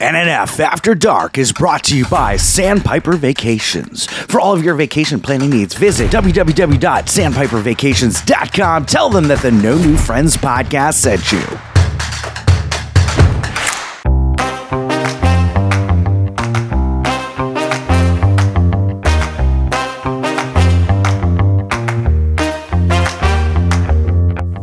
NNF After Dark is brought to you by Sandpiper Vacations. For all of your vacation planning needs, visit www.sandpipervacations.com. Tell them that the No New Friends podcast sent you.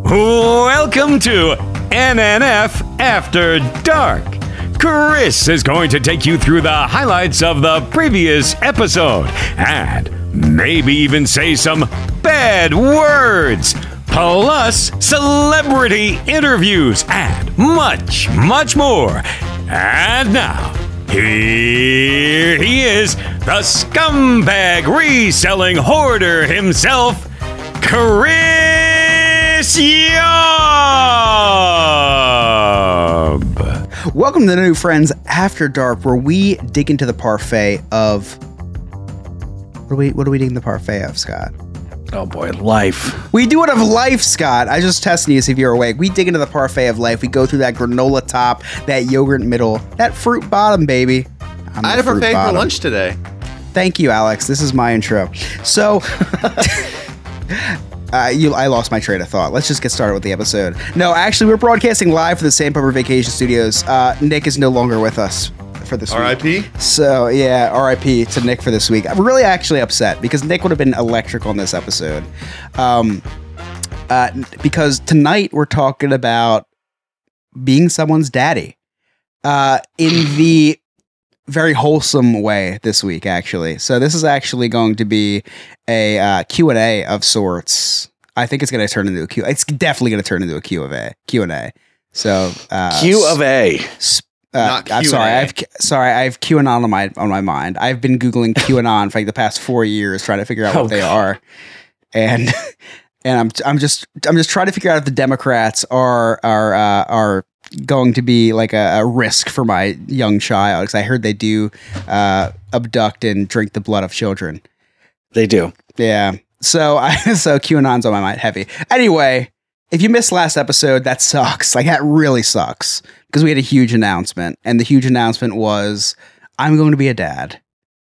Welcome to NNF After Dark. Chris is going to take you through the highlights of the previous episode and maybe even say some bad words, plus celebrity interviews and much, much more. And now, here he is, the scumbag reselling hoarder himself, Chris Yobb. Welcome to the New Friends After Dark, where we dig into the parfait of. What do we What do we dig in the parfait of, Scott? Oh boy, life. We do it of life, Scott. I just testing you to see if you're awake. We dig into the parfait of life. We go through that granola top, that yogurt middle, that fruit bottom, baby. I'm I had a fruit parfait for lunch today. Thank you, Alex. This is my intro. So, uh, you, I lost my train of thought. Let's just get started with the episode. No, actually, we're broadcasting live from the Sandpiper Vacation Studios. Uh, Nick is no longer with us for this. R.I.P. So yeah, R.I.P. to Nick for this week. I'm really actually upset because Nick would have been electric on this episode. Um, uh, because tonight we're talking about being someone's daddy, uh, in the very wholesome way this week, actually. So this is actually going to be a uh, Q and A of sorts. I think it's going to turn into a Q. It's definitely going to turn into a Q of A. Q and A. So uh, Q of A. S- Uh, Not I'm sorry. Q&A. I've sorry. I have QAnon on my on my mind. I've been googling QAnon for like the past four years, trying to figure out what Oh, they God. are, and and I'm I'm just I'm just trying to figure out if the Democrats are are uh, are going to be like a, a risk for my young child because I heard they do uh, abduct and drink the blood of children. They do. Yeah. So I so QAnon's on my mind heavy. Anyway, if you missed last episode, that sucks. Like that really sucks because we had a huge announcement, and the huge announcement was I'm going to be a dad.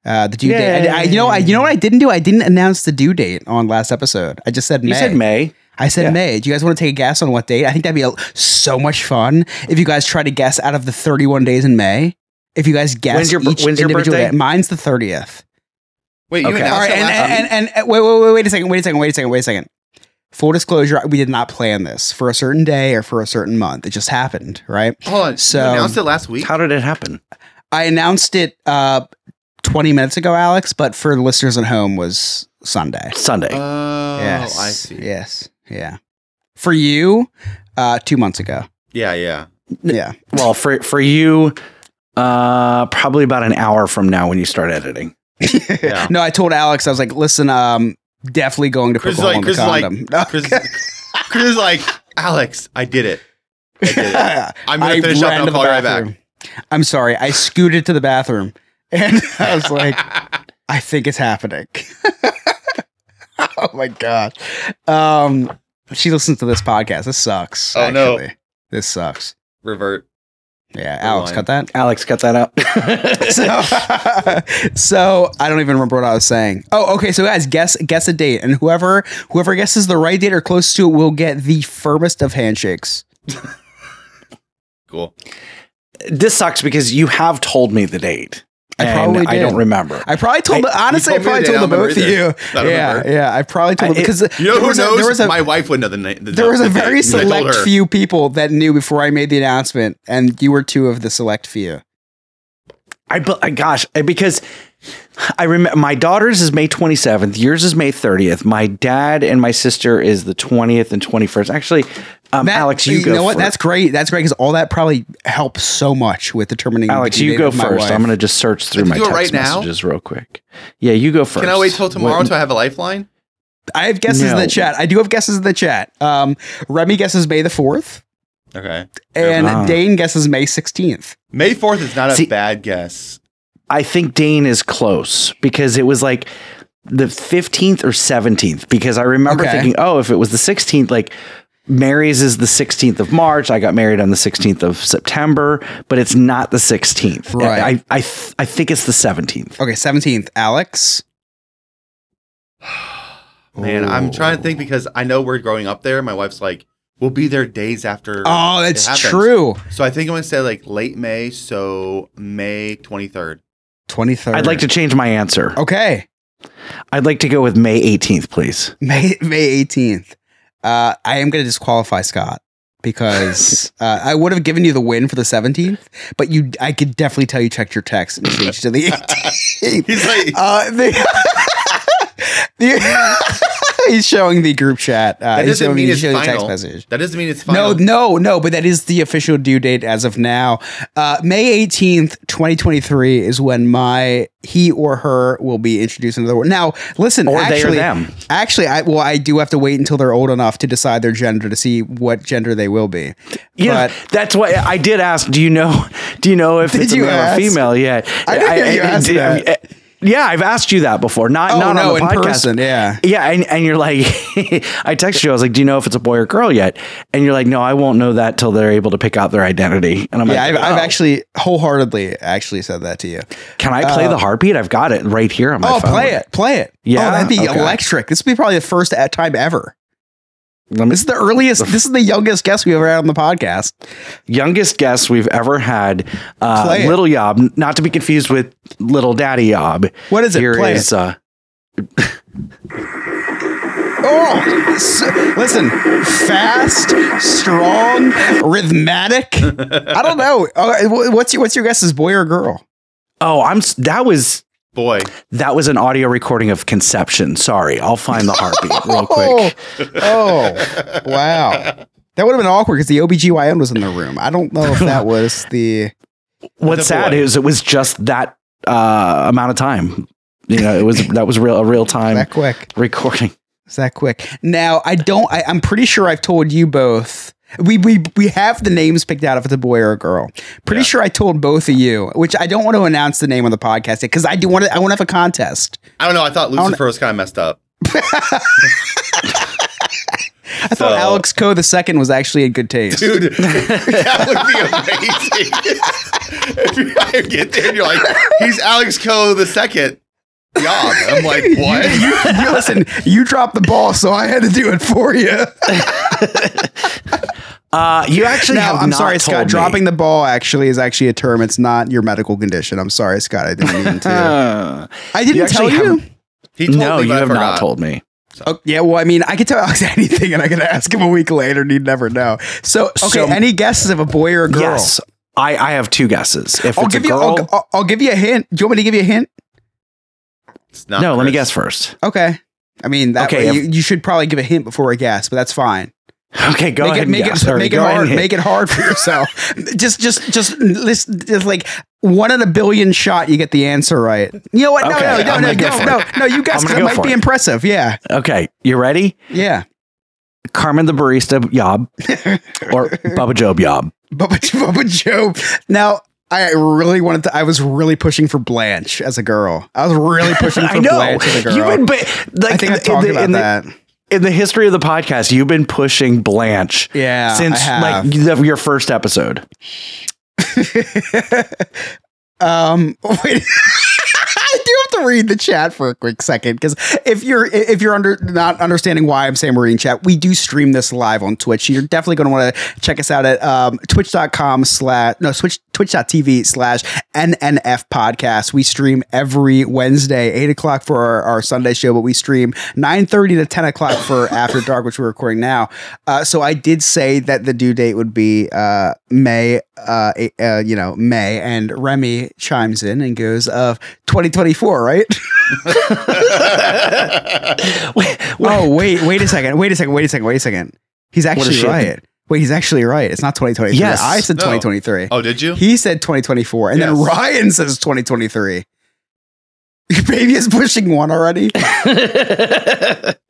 Uh, the due date. I, I- you know, I, you know what I didn't do? I didn't announce the due date on last episode. I just said May. You said May. I said Yeah. May. Do you guys want to take a guess on what date? I think that'd be a, so much fun if you guys try to guess out of the 31 days in May. If you guys guess When's your each when's your individual birthday? day. Mine's the 30th. Wait, you Okay. announced All right, it and, last and, week? and, and wait, wait, wait, wait a second, wait a second, wait a second, wait a second. Full disclosure, we did not plan this for a certain day or for a certain month. It just happened, right? Hold on. So- you announced it last week. How did it happen? I announced it uh, 20 minutes ago, Alex, but for the listeners at home was Sunday. Sunday. Oh, yes. I see. Yes. Yeah. For you, uh, two months ago. Yeah, yeah. Yeah. well, for for you, uh, probably about an hour from now when you start editing. Yeah. No, I told Alex, I was like, listen, um, definitely going to Chris put is a hole like, in the Chris is like, condom. Chris, Chris is like, Alex, I did it. I did it. I'm gonna I finish up and I'll call you right back. I'm sorry. I scooted to the bathroom and I was like, I think it's happening. oh my god. Um, she listens to this podcast. This sucks. Oh, no. This sucks. Revert. Yeah, Alex, Rewind. cut that. Alex, cut that out. So, so I don't even remember what I was saying. Oh, okay. So guys, guess guess a date, and whoever whoever guesses the right date or close to it will get the firmest of handshakes. Cool. this sucks because you have told me the date. I probably I did. don't remember. I probably told. I- the, honestly, I probably told the I both of you. I don't Yeah, remember. yeah. I probably told I- because You know who was a- knows? there was a My wife would know the name. there was a very I select few people that knew before I made the announcement, and you were two of the select few. I, bu- I gosh, because I remember my daughter's is May 27th, yours is May 30th. My dad and my sister is the 20th and 21st. Actually, um, That- Alex, you, go know what? first. That's great. That's great because all that probably helps so much with determining. Alex, the you go first. I'm going to just search through my you do it text right now? messages real quick. Yeah, you go first. Can I wait till tomorrow What- until I have a lifeline? I have guesses in the chat. I do have guesses in the chat. Um, Remy guesses May the fourth, Okay. and Ah. Dane guesses May sixteenth. May 4th is not a See- bad guess. I think Dane is close because it was like the 15th or 17th because I remember Okay. thinking, oh, if it was the 16th, like Mary's is the 16th of March. I got married on the 16th of September, but it's not the 16th. Right. I I, th- I think it's the 17th. Okay, 17th, Alex. Man, I'm trying to think because I know we're growing up there. My wife's like, we'll be there days after. Oh, it that's happens. true. So I think I'm gonna say like late May, so May 23rd. 23rd. I'd like to change my answer. Okay. I'd like to go with May 18th, please. May May 18th. Uh, I am going to disqualify Scott because uh, I would have given you the win for the 17th, but you, I could definitely tell you checked your text and changed to the 18th. He's like, Uh, the, the- he's showing the group chat. Uh, that he's doesn't showing, mean he's it's showing the text message. That doesn't mean it's final. no, no, no. but that is the official due date as of now. Uh, May 18th, 2023 is when my he or her will be introduced into the world. Now, listen, Or they or them. actually, I well, I do have to wait until they're old enough to decide their gender to see what gender they will be. Yeah, but that's why I did ask. Do you know? Do you know if Did it's a male ask? or female yet? I didn't hear you ask did- that. Yeah, I've asked you that before. Not oh not no, on the in podcast. person, yeah. Yeah, and, and you're like, I texted you. I was like, "Do you know if it's a boy or girl yet?" And you're like, "No, I won't know that till they're able to pick out their identity." And I'm Yeah, like, I've, I've "Oh, actually wholeheartedly actually said that to you. Can I play uh, the heartbeat? I've got it right here on my Oh, phone. play it, play it. Yeah? oh, that'd be Okay. electric. This would be probably the first at time ever. This is the earliest. This is the youngest guest we've ever had on the podcast. youngest guest we've ever had. Uh, it. Little Yobb, not to be confused with Little Daddy Yobb. What is it? Here Play is, uh, Oh, listen, fast, strong, rhythmic. I don't know. Uh, What's your what's your guess? Is boy or girl? oh, I'm that was Boy, that was an audio recording of conception. Sorry, I'll find the heartbeat real quick. Oh, oh, wow. That would have been awkward because the OBGYN was in the room. I don't know if that was the. What's The sad boy. is it was just that uh, amount of time. You know, it was that was real a real time that quick. recording. Is that quick? Now I don't. I, I'm pretty sure I've told you both. We we we have the names picked out if it's a boy or a girl. Pretty Yeah. sure I told both of you, which I don't want to announce the name on the podcast yet, because I do want to. I want to have a contest. I don't know. I thought Lucifer was kind of messed up. I thought Alex Coe the second was actually in good taste. Dude, that would be amazing. if you I get there and you're like, he's Alex Coe the second. Yobb. I'm like, what? you, you listen. You dropped the ball, so I had to do it for you. Uh, you actually Now have I'm not sorry, told Scott. me. Dropping the ball actually is actually a term. It's not your medical condition. I'm sorry, Scott. I didn't mean to. Uh, I didn't You tell you. He told no, me, you have not told me. Oh, yeah, well, I mean, I could tell Alex anything, and I could ask him a week later, and he'd never know. So, okay, So- any guesses of a boy or a girl? Yes, I, I have two guesses. If I'll it's give a you. girl, I'll, I'll, I'll give you a hint. Do you want me to give you a hint? It's not no, let me guess first. Okay. I mean, that Okay, way if- you, you should probably give a hint before I guess, but that's fine. Okay, go make ahead. it, make and it, guess. Make it go ahead hard. and- Make it hard for yourself. just, just, just, listen, just like one in a billion shot, you get the answer right. You know what? No, Okay, no, no, I'm no, no, no, no. You guys, it go might be it. impressive. Yeah, Okay, you ready? yeah. Carmen the barista Yobb or Bubba Job Yobb? Bubba, Bubba Joe. Now, I really wanted to. I was really pushing for Blanche as a girl. I was really pushing for I know. Blanche as a girl. You've been, ba- like, I think I in talked the- about in the, that. in the history of the podcast. You've been pushing Blanche Yeah, since like the- your first episode. um, wait. Have to read the chat for a quick second because if you're if you're under not understanding why I'm saying we're in chat, we do stream this live on Twitch. You're definitely going to want to check us out at um, twitch.com slash no switch twitch.tv slash NNF podcast. We stream every Wednesday, eight o'clock for our, our Sunday show, but we stream 9:30 to 10 o'clock for After Dark, which we're recording now. Uh, so I did say that the due date would be uh, May, uh, uh, you know, May, and Remy chimes in and goes of 2024, right? oh wait, wait a second, wait a second, wait a second, wait a second. He's actually right. Wait, he's actually right. It's not 2023. Yes. I said No. 2023. Oh, did you? He said 2024, and then Ryan says 2023. Your baby is pushing one already.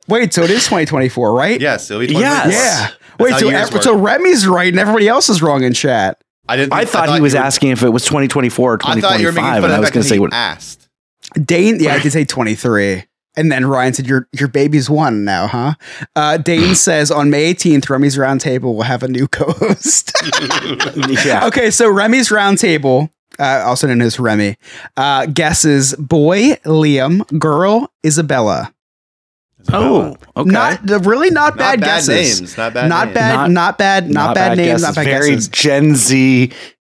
Wait, so it is 2024, right? yes. It'll be Yes. Yeah. That's Wait, so ev- so Remy's right and everybody else is wrong in chat. I didn't. I think- thought he was were- asking if it was 2024 or I thought you were making 2025, fun and I of was that going to say he what. asked. Dane, yeah, I did say 23. And then Ryan said, "Your your baby's one now, huh?" Uh, Dane says on May 18th, Remy's Roundtable will have a new co-host. yeah. okay, so Remy's Roundtable, uh, also known as Remy, uh, guesses boy Liam, girl Isabella. Oh, okay. Not really not, Not bad, bad guesses. names. Not bad. not names. bad, Not- not, bad, not, bad, names, not guesses. bad Very guesses. Gen Z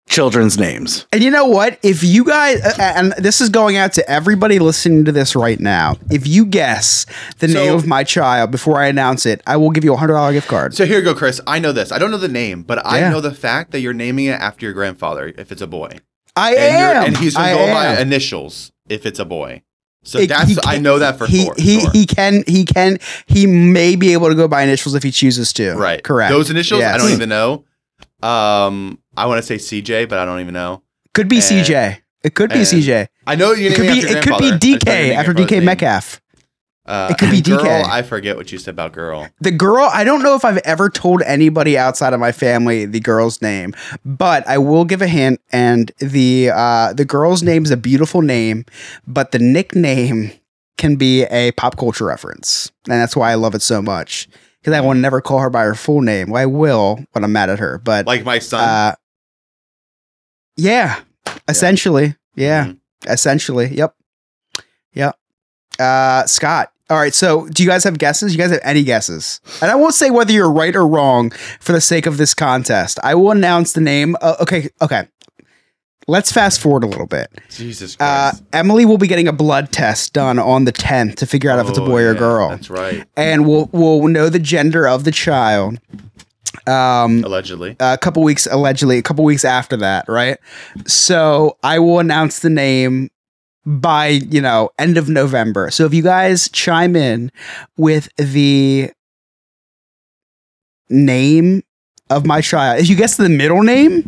children's names. And you know what? If you guys, uh, and this is going out to everybody listening to this right now, if you guess the So- name of my child before I announce it, I will give you a hundred dollar gift card. So here you go, Chris. I know this. I don't know the name, but I Yeah. know the fact that you're naming it after your grandfather if it's a boy. I And, am, and he's I going to go by initials if it's a boy. So It- that's he I know that for he, sure. he he can he can he may be able to go by initials if he chooses to. right. Correct. Those initials, I don't even know. Um, I want to say CJ, but I don't even know. Could be and- CJ. It could be CJ. I know you're It could be it could be grandfather. I just don't know DK after DK. Metcalf. Uh, It could be girl, DK. I forget what you said about girl. The girl, I don't know if I've ever told anybody outside of my family the girl's name, but I will give a hint. And the uh, the girl's name is a beautiful name, but the nickname can be a pop culture reference, and that's why I love it so much. Because I will never call her by her full name. Well, I will when I'm mad at her, but Like my son. uh, yeah, essentially, yeah, Mhm. essentially, yep, yep. Uh, Scott. All right, so do you guys have guesses? You guys have any guesses? And I won't say whether you're right or wrong for the sake of this contest. I will announce the name. Uh, okay, okay. Let's fast forward a little bit. Jesus Uh, Emily will be getting a blood test done on the 10th to figure out if it's a Oh, boy or yeah, girl, That's right. and we'll we'll know the gender of the child. Um, Allegedly. a couple weeks allegedly a couple weeks after that right? So i will announce the name by you know end of november. So if you guys chime in with the name of my child if you guess the middle name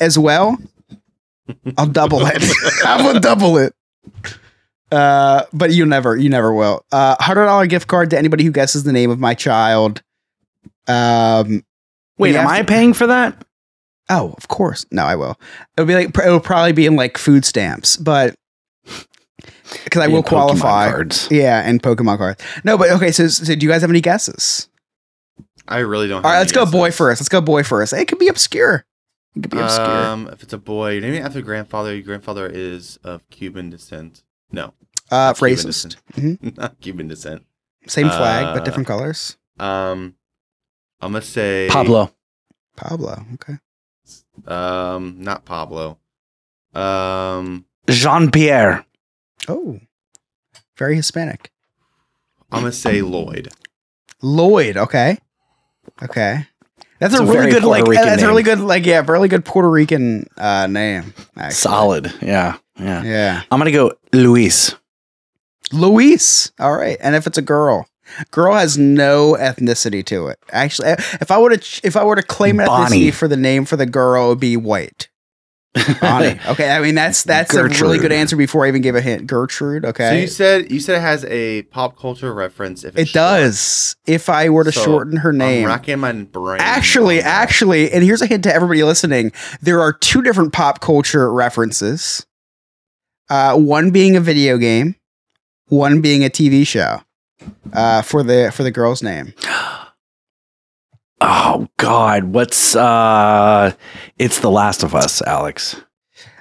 as well i'll double it. I will double it. Uh but you never you never will. Uh hundred dollar gift card to anybody who guesses the name of my child. Um Wait, We am I to- paying for that? Oh, of course. No, I will. It'll be like it'll probably be in like food stamps, but because I will Pokemon qualify. cards. Yeah, and Pokemon cards. No, but okay. So, so do you guys have any guesses? I really don't. All right, have let's any go boy first. Let's go boy first. It could be obscure. It could be obscure. Um, if it's a boy, you're naming it after grandfather. Your grandfather is of Cuban descent. No, uh, Cuban racist. descent. Mhm. not Cuban descent. Same flag, Uh, but different colors. Um, I'm gonna say Pablo. Pablo. Okay. Um, not Pablo. Um, Jean Pierre. Oh, very Hispanic. I'm gonna say Lloyd. Lloyd. Okay. Okay. That's It's a a really very good Puerto like. Rican That's a really good like yeah, really good Puerto Rican uh, name. actually. Solid. Yeah. Yeah. Yeah. I'm going to go Luis. Luis. All right. And if it's a girl, girl has no ethnicity to it. Actually, if I were to if I were to claim Bonnie. ethnicity for the name for the girl, it would be white. Bonnie. Okay. I mean that's that's a really good answer before I even give a hint. Gertrude. So Okay. you said you said it has a pop culture reference. If it it's short. does. If I were to So, shorten her I'm name. racking my brain. Actually, actually, and here's a hint to everybody listening: there are two different pop culture references. Uh, one being a video game, one being a TV show. Uh, for the for the girl's name. Oh God, what's uh it's The Last of Us, Alex.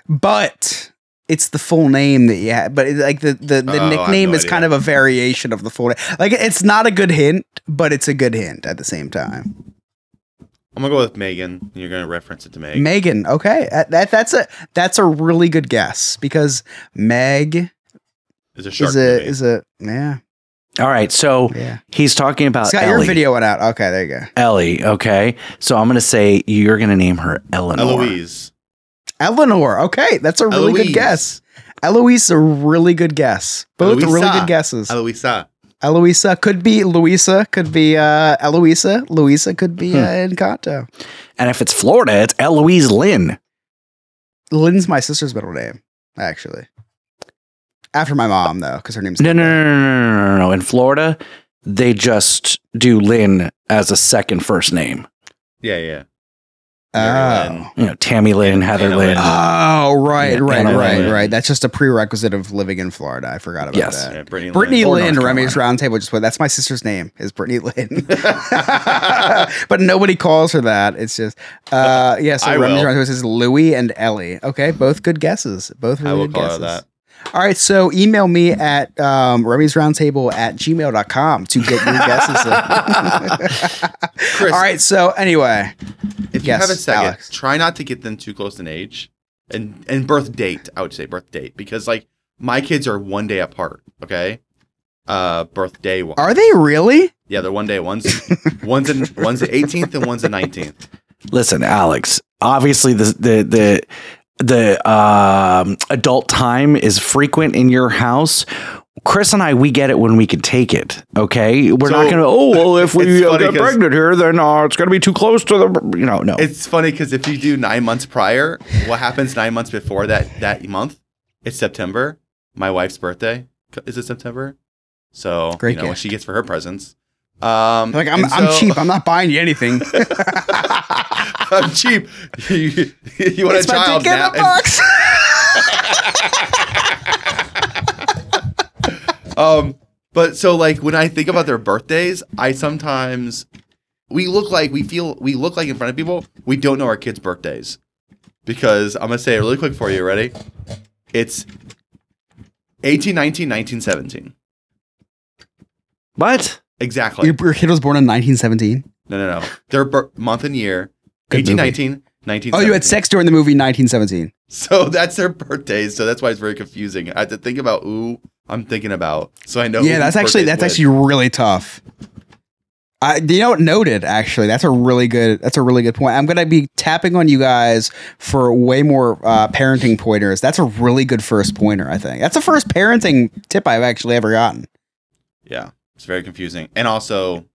but it's the full name that you have. But it, like the the, the Oh, nickname no is kind of a variation of the full name. Like it's not a good hint, but it's a good hint at the same time. I'm gonna go with Megan. You're gonna reference it to Meg. Megan, okay, that, that that's a that's a really good guess because Meg is a shark is a movie. is a yeah All right, so yeah. he's talking about Scott, your video went out. Okay, there you go. Ellie, okay. So I'm gonna say you're gonna name her Eleanor. Eloise. Eleanor. Okay, that's a really good guess. Eloise, a really good guess. Both really good guesses. Eloisa. Eloisa could be Louisa, could be uh, Eloisa. Louisa could be Hmm. uh, Encanto. And if it's Florida, it's Eloise Lynn. Lynn's my sister's middle name, actually. After my mom, though, because her name's No, no, no, no, no, no, no, no. In Florida, they just do Lynn as a second first name. Yeah, yeah. Oh. Lynn. You know, Tammy Lynn, Heather Anna Lynn. Lynn. Oh, right, Yeah, right, Anna right, Lynn. right. That's just a prerequisite of living in Florida. I forgot about Yes. that. Yeah, Brittany, Brittany Or Lynn, Remy's Roundtable just put that's my sister's name is Brittany Lynn, but nobody calls her that. It's just uh, yeah. So I Remy's will. Roundtable says Louie and Ellie. Okay, both good guesses. Both really I will good call her guesses. that. All right, so email me at um, Remy's Roundtable at gmail.com to get your guesses. Chris, All right, so anyway, if you Yes, have a second, Alex. try not to get them too close in age, and and birth date. I would say birth date because like my kids are one day apart. Okay, uh, birth day. one. are they really? Yeah, they're one day. One's one's in one's the 18th and one's the 19th. Listen, Alex. Obviously, the the the the um, adult time is frequent in your house. Chris and I, we get it when we can take it. Okay, we're not going to. Oh well, if we It's uh, funny pregnant here, then uh, it's going to be too close to the. You know, no. It's funny because if you do nine months prior, what happens nine months before that that month? It's September. My wife's birthday is it September? So Great you know what gift. she gets for her presents. Um, Like I'm, and I'm cheap. I'm not buying you anything. I'm cheap. You, you want it's a my child dick in now? a box. Um, but so like when I think about their birthdays, I sometimes we look like we feel we look like in front of people we don't know our kids' birthdays because I'm gonna say it really quick for you. Ready? It's 18, 19, 19, 17. What? Exactly. your, your kid was born in 1917. No, no, no. Their bir- month and year. Good 18, 19, 19, Oh, you had sex during the movie 1917. So that's their birthdays. So that's why it's very confusing. I have to think about who I'm thinking about. So I know. yeah, that's actually that's when. actually really tough. I, you know, noted. Actually, that's a really good. That's a really good point. I'm gonna be tapping on you guys for way more uh, parenting pointers. That's a really good first pointer. I think that's the first parenting tip I've actually ever gotten. Yeah, it's very confusing. And also,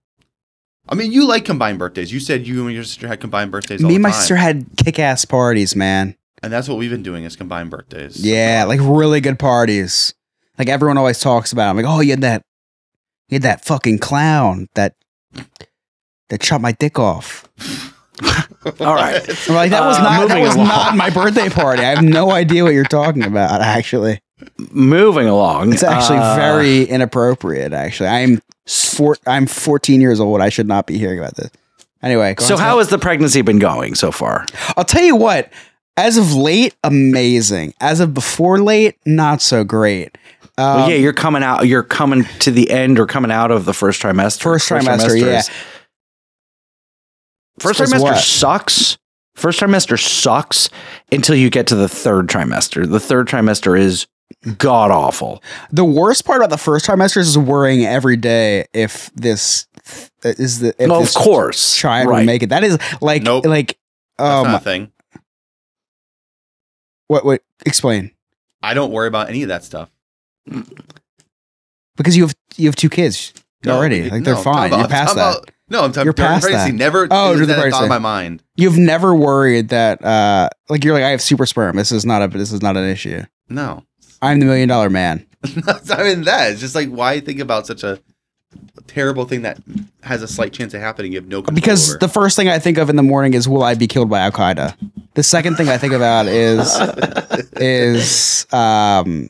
I mean, you like combined birthdays. You said you and your sister had combined birthdays. All Me the and my time. sister had kick-ass parties, man. and that's what we've been doing is combined birthdays. Yeah, like really good parties. Like everyone always talks about. I'm like, oh, you had that, you had that fucking clown that that chopped my dick off. All right. I'm like that was Uh, not that was along. not my birthday party. I have no idea what you're talking about. Actually, Moving along. it's actually uh, very inappropriate. Actually, I'm four. I'm 14 years old. I should not be hearing about this. Anyway, So how has the pregnancy been going so far? I'll tell you what. As of late, amazing. As of before late, not so great. Um, well, yeah, you're coming out. You're coming to the end or coming out of the first trimester. First trimester, yeah. First trimester what? sucks. First trimester sucks until you get to the third trimester. The third trimester is god awful. The worst part about the first trimester is worrying every day if this is the if Well, of course, child will right. make it. That is like Nope. like That's um not a thing. what what explain I don't worry about any of that stuff. because you have you have two kids No, already. Like they're no, fine. You're past that. about- no, I'm talking You're past pregnancy. that. Never. Oh, during the pregnancy. my mind. You've never worried that uh like you're like I have super sperm. This is not a this is not an issue. No, I'm the million dollar man. not even that. It's just like why think about such a terrible thing that has a slight chance of happening. You have no Because over. the first thing I think of in the morning is will I be killed by Al Qaeda? The second thing I think about is is um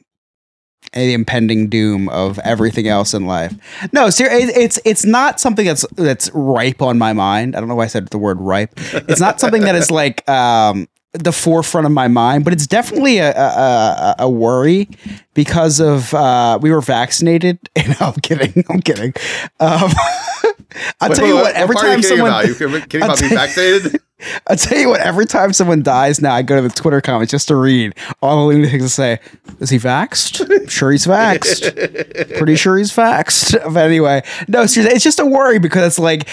the impending doom of everything else in life. No, ser- it's it's not something that's that's ripe on my mind. I don't know why I said the word ripe. It's not something that is like um the forefront of my mind, but it's definitely a a, a, worry because of uh we were vaccinated. And I'm kidding. I'm kidding. Um, I'll Wait, tell you wait, what. Every time someone about? you kidding kidding I'll about being vaccinated. I'll tell you what, every time someone dies now, I go to the Twitter comments just to read all the lunatics that say, Is he vaxxed? I'm sure he's vaxxed. Pretty sure he's vaxxed. But anyway, no, seriously, it's just a worry because it's like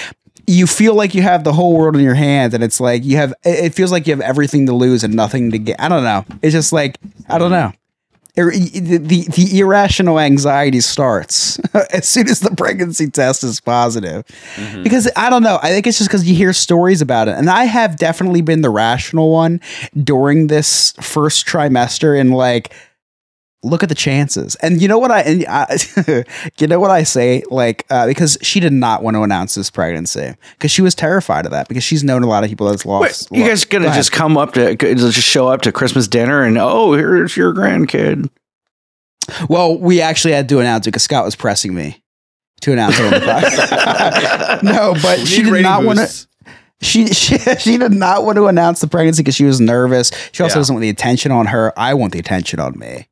you feel like you have the whole world in your hands and it's like you have it feels like you have everything to lose and nothing to get. I don't know. It's just like I don't know. The, the, the irrational anxiety starts as soon as the pregnancy test is positive mm-hmm. because I don't know. I think it's just because you hear stories about it, and I have definitely been the rational one during this first trimester, and like look at the chances. And you know what I, and I you know what I say, like uh, because she did not want to announce this pregnancy because she was terrified of that because she's known a lot of people that's Wait, lost. you guys gonna Go ahead. just come up to just show up to Christmas dinner and oh, here's your grandkid. Well, we actually had to announce it because Scott was pressing me to announce it on the podcast. no, but she did not want to. She, she she did not want to announce the pregnancy because she was nervous. She also Yeah. doesn't want the attention on her. I want the attention on me.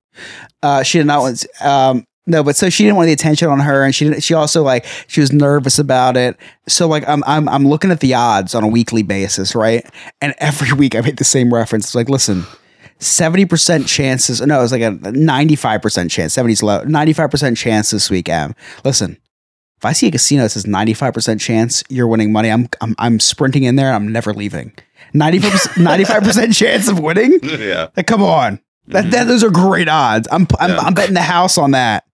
Uh, she did not want. Um, no, but so she didn't want the attention on her, and she didn't, she also like she was nervous about it. So like I'm I'm I'm looking at the odds on a weekly basis, right? And every week I make the same reference. It's like, listen, seventy percent chances. No, it's like a ninety five percent chance. Seventy's low. Ninety five percent chance this week. Em, listen. If I see a casino that says 95% chance you're winning money, I'm I'm, I'm sprinting in there and I'm never leaving. 95 percent chance of winning? yeah. Like, come on. That, that those are great odds. I'm I'm, Yeah. I'm betting the house on that.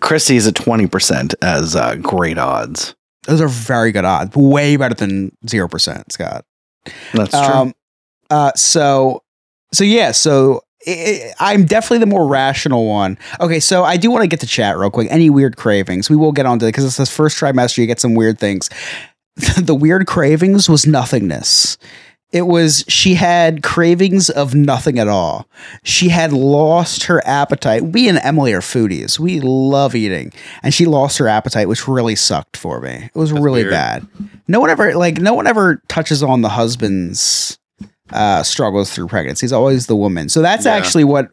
Chrissy's at twenty percent as uh, great odds. Those are very good odds. Way better than 0%, Scott. That's true. Um, uh, so, so yeah, so i i I'm definitely the more rational one. Okay, so I do want to get to chat real quick. Any weird cravings? We will get onto it because it's this first trimester. You get some weird things. the weird cravings was nothingness. It was she had cravings of nothing at all. She had lost her appetite. We and Emily are foodies. We love eating, and she lost her appetite, which really sucked for me. It was really weird. bad. No one ever like no one ever touches on the husband's uh, struggles through pregnancy. It's always the woman. So that's Yeah. actually what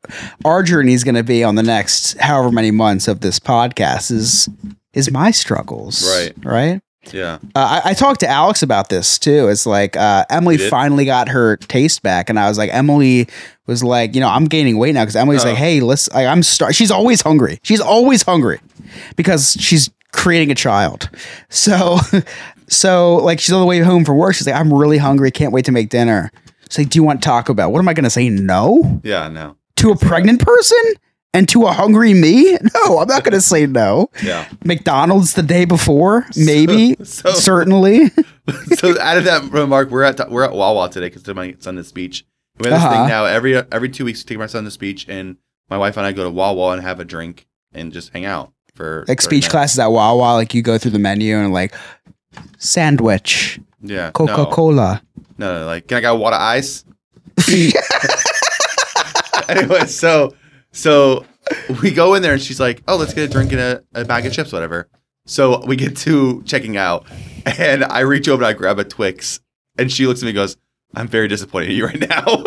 our journey is going to be on the next however many months of this podcast is is my struggles. Right. Right. Yeah. Uh, I, I talked to Alex about this too. It's like uh, Emily finally got her taste back, and I was like, Emily was like, you know, I'm gaining weight now because Emily's Oh. like, hey, let's. Like, I'm star. She's always hungry. She's always hungry because she's creating a child. So, so like she's on the way home from work. She's like, I'm really hungry. Can't wait to make dinner. She's like, do you want Taco Bell? What am I going to say? No Yeah. No. to a pregnant person and to a hungry me? No, I'm not going to say no. Yeah. McDonald's the day before, maybe, so- certainly. so out of that remark, we're at we're at Wawa today because my son speech. We have this Uh-huh. thing now every every two weeks. Take my son to speech, and my wife and I go to Wawa and have a drink and just hang out for like speech minutes. classes at Wawa, like you go through the menu and like sandwich, Yeah, Coca Cola. No, no, no, like can I get water ice? anyway, so so we go in there and she's like, "Oh, let's get a drink and a, a bag of chips, whatever." So we get to checking out, and I reach over and I grab a Twix, and she looks at me and goes, "I'm very disappointed in you right now."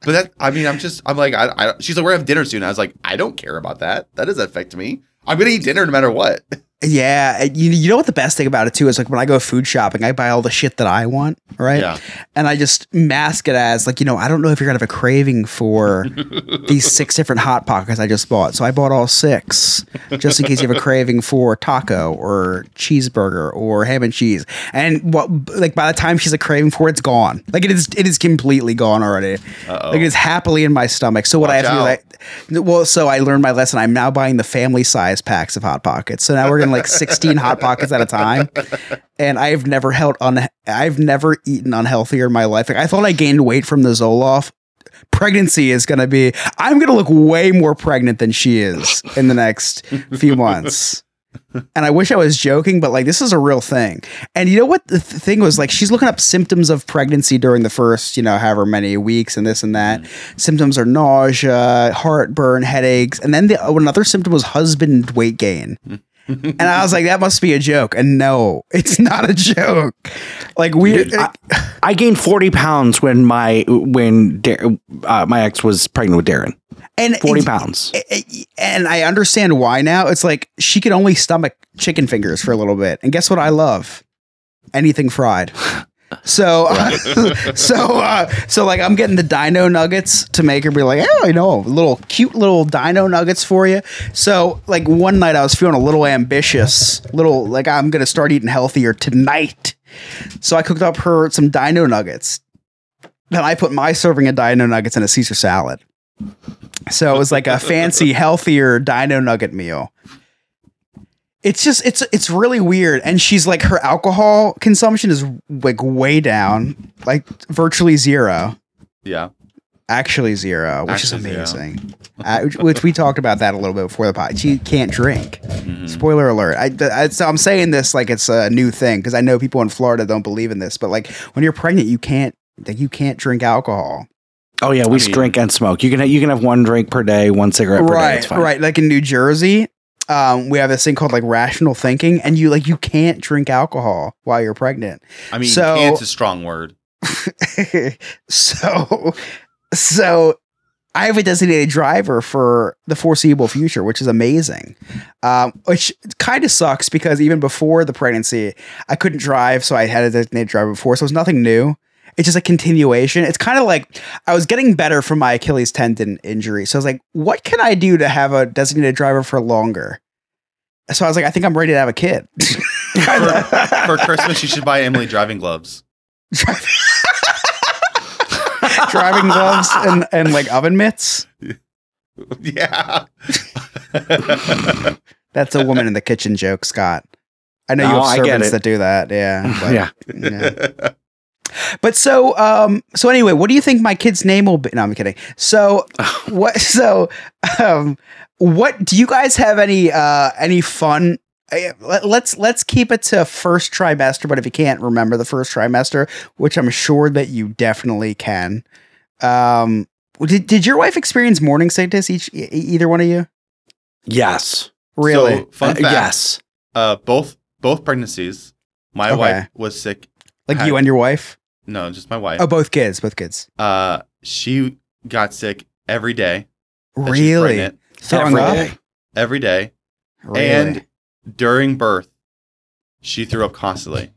but that, I mean, I'm just, I'm like, I, I, she's like, we're gonna have dinner soon. I was like, I don't care about that. That doesn't affect me. I'm gonna eat dinner no matter what. Yeah, you, you know what the best thing about it too is like when I go food shopping, I buy all the shit that I want, right? Yeah. And I just mask it as like you know I don't know if you're gonna have a craving for these six different hot pockets I just bought, so I bought all six just in case you have a craving for taco or cheeseburger or ham and cheese. And what like by the time she's a craving for it, it's gone. Like it is it is completely gone already. Uh-oh. Like it is happily in my stomach. So what I Watch have to do out. is I, well, so I learned my lesson. I'm now buying the family size packs of hot pockets. So now we're like 16 hot pockets at a time. And I've never held on. I've never eaten unhealthier in my life. Like I thought I gained weight from the Zoloft. Pregnancy is going to be. I'm going to look way more pregnant than she is in the next few months. And I wish I was joking, but like this is a real thing. And you know what the th- thing was like? She's looking up symptoms of pregnancy during the first, you know, however many weeks and this and that. Mm. Symptoms are nausea, heartburn, headaches, and then the another symptom was husband weight gain. Mm. And I was like, that must be a joke. And no, it's not a joke. Like we, I, I gained forty pounds when my when Dar- uh, my ex was pregnant with Darren. and Forty it's- pounds. and I understand why now. It's like she could only stomach chicken fingers for a little bit. And guess what I love? Anything fried. So, so, uh, so like I'm getting the dino nuggets to make her be like, oh, you know, little cute little dino nuggets for you. So, like one night I was feeling a little ambitious, little like I'm gonna start eating healthier tonight. So I cooked up her some dino nuggets. Then I put my serving of dino nuggets in a Caesar salad. So it was like a fancy, healthier dino nugget meal. It's just it's it's really weird. And she's like her alcohol consumption is like way down, like virtually zero. Yeah. Actually, zero, which Actually is amazing. uh, which, which we talked about that a little bit before the pod. She can't drink. Mhm. Spoiler alert. I, I, so I'm saying this like it's a new thing because I know people in Florida don't believe in this, but like when you're pregnant, you can't like you can't drink alcohol. Oh yeah, we I mean- drink and smoke. You can you can have one drink per day, one cigarette per day. It's fine. right. Like in New Jersey, um, we have this thing called like rational thinking, and you like you can't drink alcohol while you're pregnant. I mean, So- can't's a strong word. so, so I have a designated driver for the foreseeable future, which is amazing. Um, which kind of sucks because even before the pregnancy, I couldn't drive, so I had a designated driver before, so it's nothing new. It's just a continuation. It's kind of like I was getting better from my Achilles tendon injury, so I was like, "What can I do to have a designated driver for longer?" So I was like, "I think I'm ready to have a kid." For, for Christmas, you should buy Emily driving gloves. driving gloves and, and like oven mitts. Yeah. That's a woman in the kitchen joke, Scott. I know you No, have I get servants it. that do that. Yeah. but- yeah. yeah. But so, um, so anyway, what do you think my kid's name will be? No, I'm kidding. So, what? So, um, what do you guys have any uh any fun? let- Let's let's keep it to first trimester. But if you can't remember the first trimester, which I'm sure that you definitely can, um, did did your wife experience morning sickness? Each e- either one of you? Yes. Really? So, fun Uh, fact. yes. Uh, both both pregnancies, my Okay. wife was sick. like I- you and your wife? No, just my wife. Oh, both kids. Both kids. Uh, she got sick every day. Really? pregnant, Throwing up every day, Really? and during birth, she threw up constantly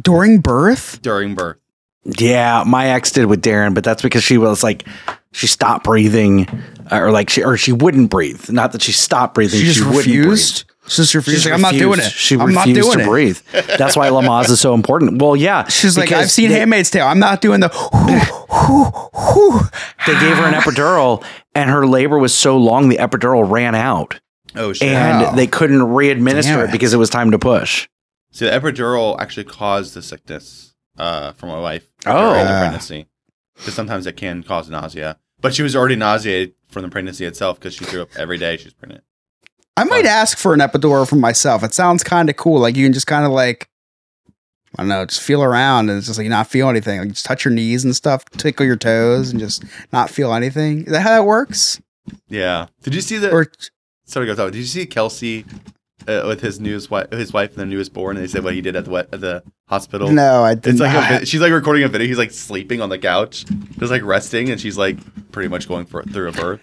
during birth? during birth. Yeah, my ex did with Darren, but that's because she was like she stopped breathing, uh, or like she or she wouldn't breathe. Not that she stopped breathing. She just wouldn't refused. She just breathe. refused. She Like, I'm not doing it. She I'm not refused doing to it. breathe. That's why Lamaze is so important. Well, yeah, She's like, I've seen they, Handmaid's Tale. I'm not doing the. They gave her an epidural, and her labor was so long, the epidural ran out, Oh shit! and Wow. they couldn't readminister Damn it it. because it was time to push. So the epidural actually caused the sickness uh, for my wife Oh. during the pregnancy. Because sometimes it can cause nausea. But she was already nauseated from the pregnancy itself because she threw up every day she was pregnant. I might ask for an epidural for myself. It sounds kind of cool. Like you can just kind of like, I don't know, just feel around and it's just like not feel anything. Like just touch your knees and stuff, tickle your toes, and just not feel anything. Is that how that works? Yeah. Did you see that? Or sorry, talk. Did you see Kelsey uh, with his newest wife, his wife and their newest born? And they said what he did at the at the hospital. no, I didn't. It's like a, she's like recording a video. He's like sleeping on the couch, just like resting, and she's like pretty much going for through a birth.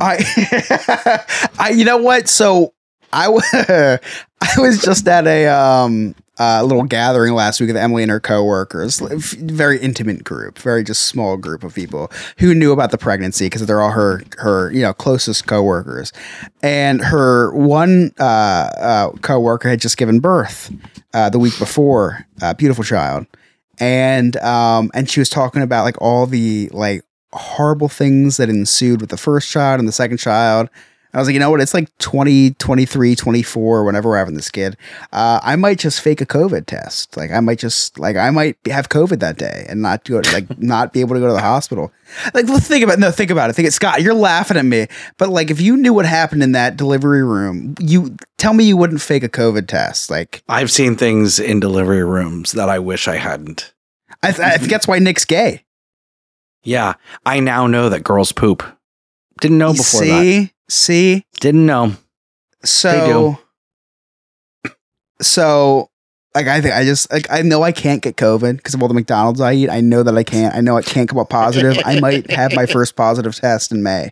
I, I, you know what? So I, I was just at a um a little gathering last week with Emily and her coworkers. Very intimate group, very just small group of people who knew about the pregnancy because they're all her her you know closest coworkers. And her one uh, uh, coworker had just given birth uh, the week before, a beautiful child, and um and she was talking about like all the like horrible things that ensued with the first child and the second child. I was like, you know what? It's like 20, 23, 24, whenever we're having this kid. Uh, I might just fake a COVID test. Like, I might just, like, I might have COVID that day and not go, like, not be able to go to the hospital. Like, let's think about, it. no, think about it. Think it, Scott, you're laughing at me. But, like, if you knew what happened in that delivery room, you tell me you wouldn't fake a COVID test. Like, I've seen things in delivery rooms that I wish I hadn't. I, th- I think that's why Nick's gay. Yeah, I now know that girls poop. Didn't know You before that. see, see, Didn't know. So, so like I think I just like I know I can't get COVID because of all the McDonald's I eat. I know that I can't. I know it can't come up positive. I might have my first positive test in May.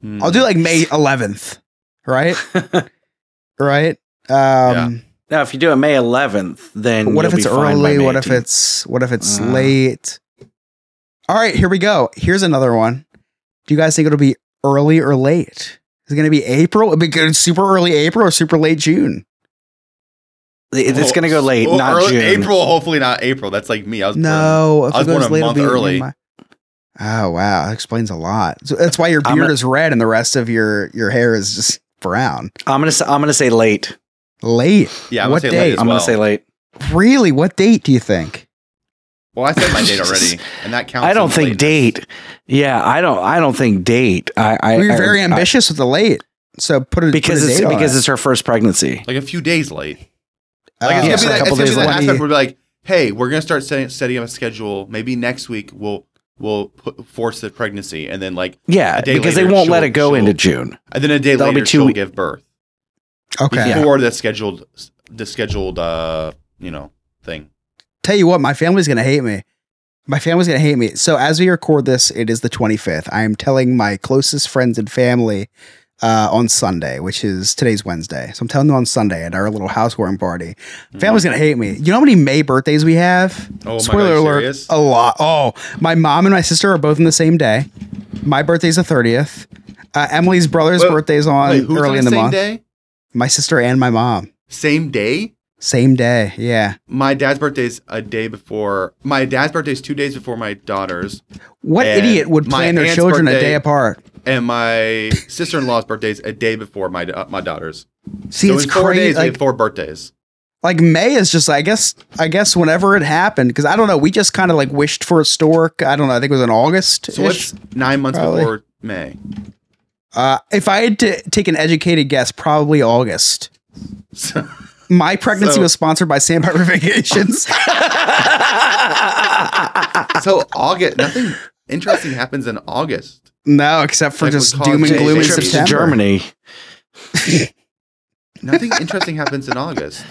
Hmm. I'll do like May 11th, right? right. Um, Now, if you do it May 11th, then what if you'll it's be fine by early? May What if 18th. it's what if it's Uh. late? All right, here we go. Here's another one. Do you guys think it'll be early or late? Is it going to be April? It'll be good, super early April or super late June? It- it's going to go late, Well, not early- June. April, hopefully not April. That's like me. I was born- No, if I was it goes born a late, it'll month be- early. my- Oh wow, that explains a lot. So that's why your beard gonna- is red and the rest of your your hair is just brown. I'm going to say I'm going to say late. Late. Yeah, I'm what gonna say late date? as I'm gonna say late. Really? What date do you think? Well, I said my date already, and that counts. I don't think lateness. date. Yeah, I don't. I don't think date. I. I We're very I- ambitious with the late. So put it because put a it's date on because it. it's her first pregnancy. Like a few days late. Uh, Like yeah, it's so gonna a be that, couple it's gonna days be that late. aspect where we're like, hey, we're gonna start setting, setting up a schedule. Maybe next week we'll we'll put, force the pregnancy, and then like Yeah, A day because later, they won't let it go into June. and then a day That'll be later two she'll we- give birth okay. before the scheduled the scheduled uh you know thing. Tell you what, my family's gonna hate me. My family's gonna hate me. So as we record this, it is the 25th. I am telling my closest friends and family uh, on Sunday, which is today's Wednesday. So I'm telling them on Sunday at our little housewarming party. Family's gonna hate me. You know how many May birthdays we have? Oh my Spoiler God, alert! serious? A lot. Oh, my mom and my sister are both in the same day. My birthday's the 30th. Uh, Emily's brother's Wait, birthday's on Wait, early on in the same month. day? My sister and my mom. Same day. Same day. Yeah. My dad's birthday's a day before. My dad's birthday's two days before my daughter's, What And idiot would plan their children a day apart? and my sister-in-law's birthday's a day before my uh, my daughter's. See, so it's in four crazy. days we Like, have four birthdays. like May is just, I guess, I guess whenever it happened, because I don't know, we just kind of like wished for a stork. I don't know. I think it was in August. So what's nine months Probably. before May? Uh, if I had to take an educated guess, probably August. So, My pregnancy So- was sponsored by Sandpiper Vacations. so August. Nothing interesting happens in August. no, except for Like just doom and gloom in trips to September. Germany. Nothing interesting happens in August.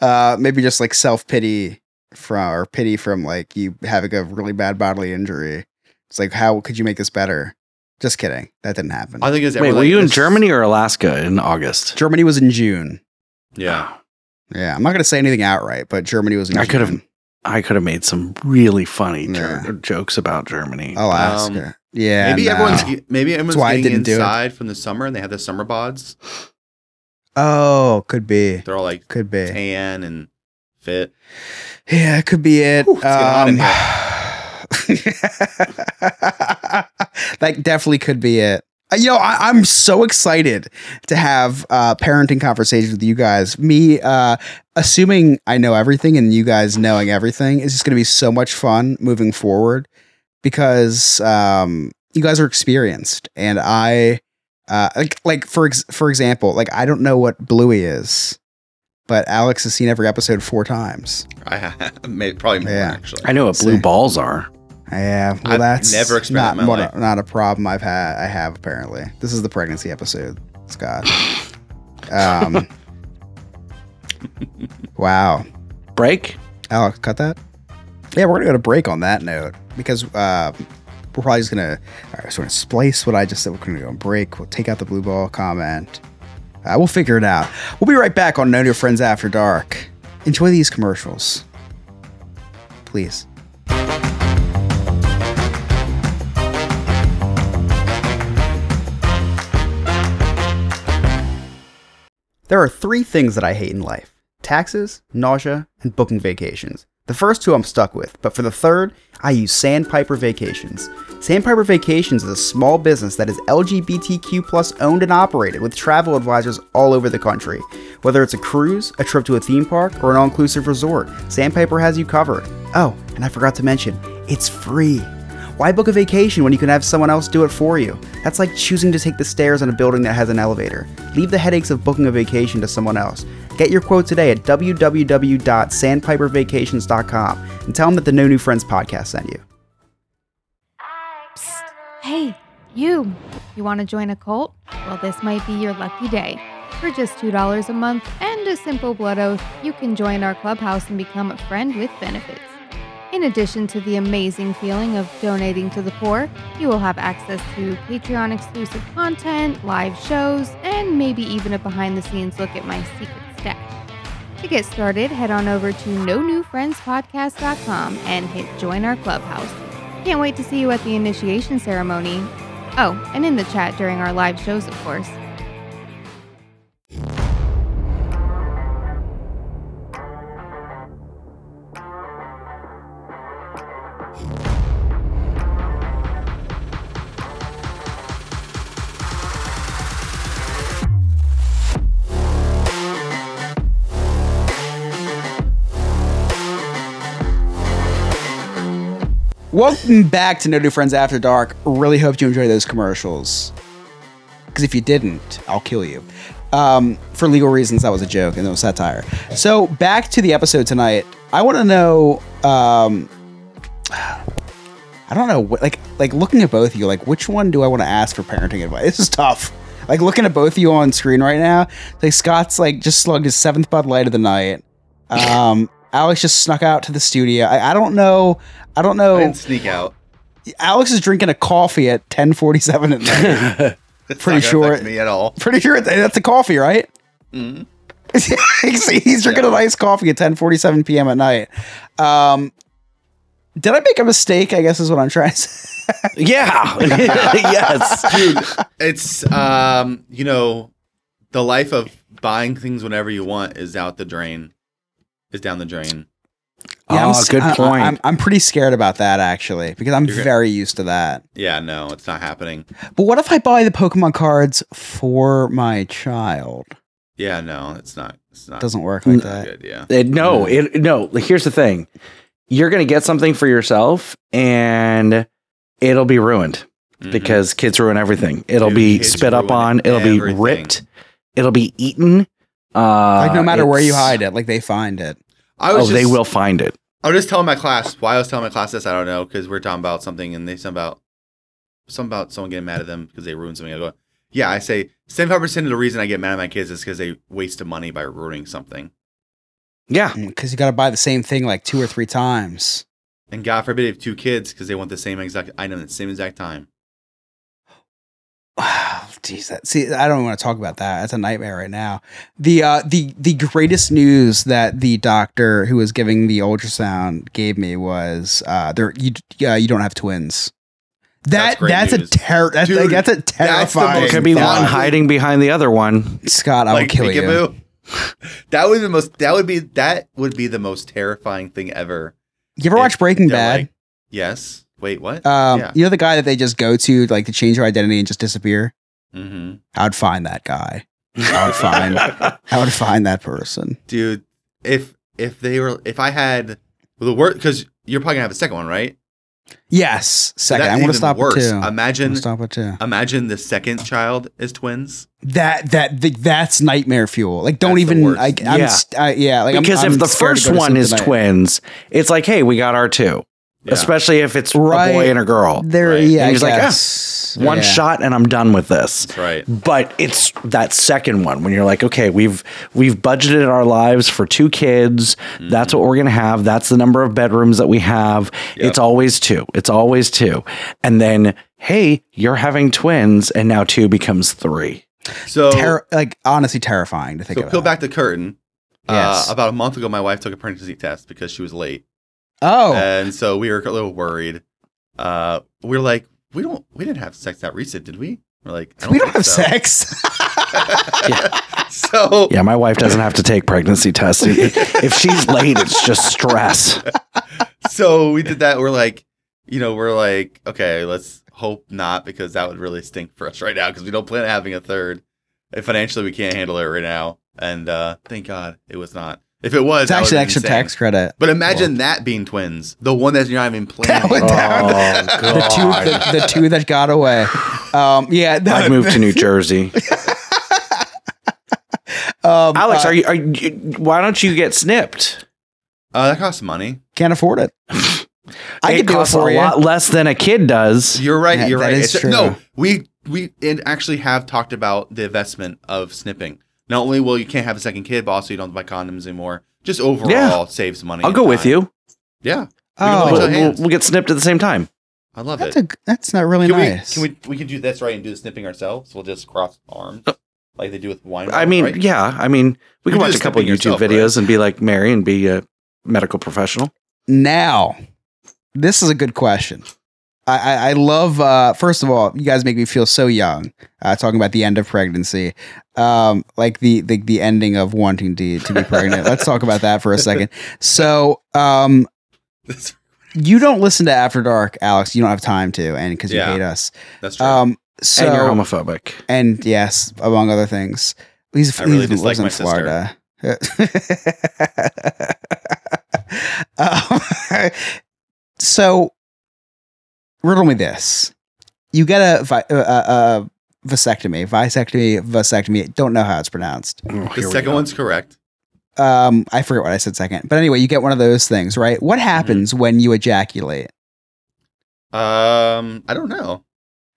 Uh, maybe just like self pity from or pity from like you having a really bad bodily injury. It's like, how could you make this better? Just kidding. That didn't happen. I think it's Wait, were you in Germany or Alaska in August? Germany was in June. Yeah, Yeah, I'm not going to say anything outright, but Germany was I could have I could have made some really funny ger- Yeah. jokes about Germany. Alaska. Um, yeah. maybe no. everyone's maybe everyone's why I getting didn't do it. inside from the summer and they have the summer bods. Oh, could be. They're all like Could be. tan and fit. Yeah, it could be it. Whew, it's getting hot in um, that definitely could be it. You know, I, I'm so excited to have uh, parenting conversations with you guys. Me uh, assuming I know everything and you guys knowing everything is just going to be so much fun moving forward because um, you guys are experienced and I uh, like like for ex- for example, like I don't know what Bluey is, but Alex has seen every episode four times. I have maybe probably more Yeah. actually. I know what blue See. balls are. Yeah, well, I've that's never experienced not that in my what- life. not a problem I've had. I have apparently. This is the pregnancy episode, Scott. Um, wow, Break? Alex, cut that. Yeah, we're gonna go to break on that note because uh, we're probably just gonna all right, so we're gonna splice what I just said. We're gonna go on break. We'll take out the blue ball comment. Uh, we'll figure it out. We'll be right back on No New Friends After Dark. Enjoy these commercials, please. There are three things that I hate in life taxes, nausea, and booking vacations. The first two I'm stuck with, but for the third, I use Sandpiper Vacations. Sandpiper Vacations is a small business that is LGBTQ plus owned and operated with travel advisors all over the country. Whether it's a cruise, a trip to a theme park, or an all inclusive resort, Sandpiper has you covered. Oh, and I forgot to mention, it's free. Why book a vacation when you can have someone else do it for you? That's like choosing to take the stairs in a building that has an elevator. Leave the headaches of booking a vacation to someone else. Get your quote today at www.sandpipervacations.com and tell them that the No New Friends podcast sent you. Hey, you. You want to join a cult? Well, this might be your lucky day. For just $2 a month and a simple blood oath, you can join our clubhouse and become a friend with benefits. In addition to the amazing feeling of donating to the poor, you will have access to Patreon exclusive content, live shows, and maybe even a behind the scenes look at my secret stash. To get started, head on over to no newfriendspodcast.com and hit join our clubhouse. Can't wait to see you at the initiation ceremony. Oh, and in the chat during our live shows, of course. Welcome back to No New Friends After Dark. Really hope you enjoyed those commercials. Because if you didn't, I'll kill you. Um, for legal reasons, that was a joke and it was satire. So back to the episode tonight. I want to know. Um, I don't know. what- Like, like looking at both of you, like which one do I want to ask for parenting advice? This is tough. Like looking at both of you on screen right now. Like Scott's like just slugged his seventh Bud Light of the night. Um, Alex just snuck out to the studio. I, I don't know. I don't know. I didn't sneak out. Alex is drinking a coffee at 10:47 at night. Pretty not sure affect me at all. Pretty sure that- that's a coffee, right? Mhm. he's, he's drinking a nice coffee at 10:47 p.m. at night. Um, did I make a mistake? I guess is what I'm trying to say. Yeah. yes. dude it's um you know the life of buying things whenever you want is out the drain is down the drain I'm oh, good I- I- point. I'm, I'm pretty scared about that actually because I'm You're gonna- very used to that. yeah no it's not happening But what if I buy the Pokemon cards for my child? yeah no it's not it's not doesn't work like that. good yeah It- no, it no. Here's the thing: you're gonna get something for yourself, and it'll be ruined Mhm. because kids ruin everything. It'll Dude, be spit up on. It'll be ripped. It'll be eaten. Uh, Like no matter where you hide it, like they find it. I was Oh, was they will find it. I was just telling my class why I was telling my class this I don't know because we're talking about something and they said about something about someone getting mad at them because they ruined something I go yeah I say 75% of the reason I get mad at my kids is because they wasted money by ruining something Yeah, Because you got to buy the same thing like two or three times. and God forbid if two kids because they want the same exact item at the same exact time Jeez, that see, I don't want to talk about that. That's a nightmare right now. The uh, the the greatest news that the doctor who was giving the ultrasound gave me was uh, there you uh, you don't have twins. That's That great that's, a news. terror. That's, Dude, like, that's a terrifying. most could be thought- one hiding behind the other one. Scott, I will like kill you. that would be the most. That would be that would be the most terrifying thing ever. You ever If watch Breaking Bad? like- yes. Wait, what? um, yeah. you know the guy that they just go to like to change their identity and just disappear. hmm I would find that guy. I would find. I would find that person. Dude, if if they were, if I had well, the word, because you're probably gonna have a second one, right? Yes, second. That's I want to stop worse. at two. Imagine, stop at two. imagine the second child is twins. That that the, that's nightmare fuel. Like, don't That's the even worst. like. I'm, Yeah. st- uh, yeah. Like, I'm- because I'm if the first one is tonight. twins, it's like, hey, we got our two. Yeah. Especially if it's Right. a boy and a girl. there, Right. yeah, And I he's like, ah. One Yeah. shot and I'm done with this. That's right. But it's that second one when you're like, okay, we've we've budgeted our lives for two kids. That's what we're gonna have. That's the number of bedrooms that we have. Yep. It's always two. It's always two. And then, hey, you're having twins, and now two becomes three. So, Terri- like honestly terrifying to think so about. peel back the curtain. Yes. Uh, about a month ago, my wife took a pregnancy test because she was late, Oh, and so we were a little worried. Uh, we are like, we don't, we didn't have sex that recent, did we? We're like, I we don't have so. sex. So Yeah, my wife doesn't have to take pregnancy tests. if she's late, it's just stress. so we did that. We're like, you know, we're like, okay, let's hope not because that would really stink for us right now because we don't plan on having a third. And financially, we can't handle it right now. And uh, thank God it was not. If it was, it's actually would've extra insane. tax credit. But imagine that being twins, the one that's you're not even planning. would- Oh, The two, the, the two that got away. Um, yeah, I'd move to New Jersey. Um, Alex, uh, are you, are you? Why don't you get snipped? uh, that costs money. can't afford it. I it can do it costs a you. lot less than a kid does. You're right. Yeah, you're that right. is It's- true. No, we we actually have talked about the investment of snipping. Not only will you can't have a second kid, but also you don't buy condoms anymore. Just overall Yeah. saves money. I'll and go with you. Yeah, Oh, Join We'll, we'll, we'll get snipped at the same time. I love that's it. a that's not really can nice. we can we we can do this right and do the snipping ourselves? We'll just cross arms oh. like they do with wine. I mean, right? yeah. I mean, we You can watch a couple snipping YouTube yourself, videos and be like Mary and be a medical professional. Now, this is a good question. I, I, I love. Uh, first of all, you guys make me feel so young. Uh, talking about the end of pregnancy, um, like the, the the ending of wanting to to be pregnant. Let's talk about that for a second. So, um, you don't listen to After Dark, Alex. You don't have time to, and because you Yeah. hate us. that's true. Um, so and you're homophobic. and yes, among other things, he's I really he lives dislike in my sister. Florida. um, so riddle me this: you get a, vi- uh, uh, uh, vasectomy, vasectomy, vasectomy. Don't know how it's pronounced. Oh, The second one's correct. Um, I forget what I said second, but anyway, you get one of those things, right? What happens when you ejaculate? Um, I don't know.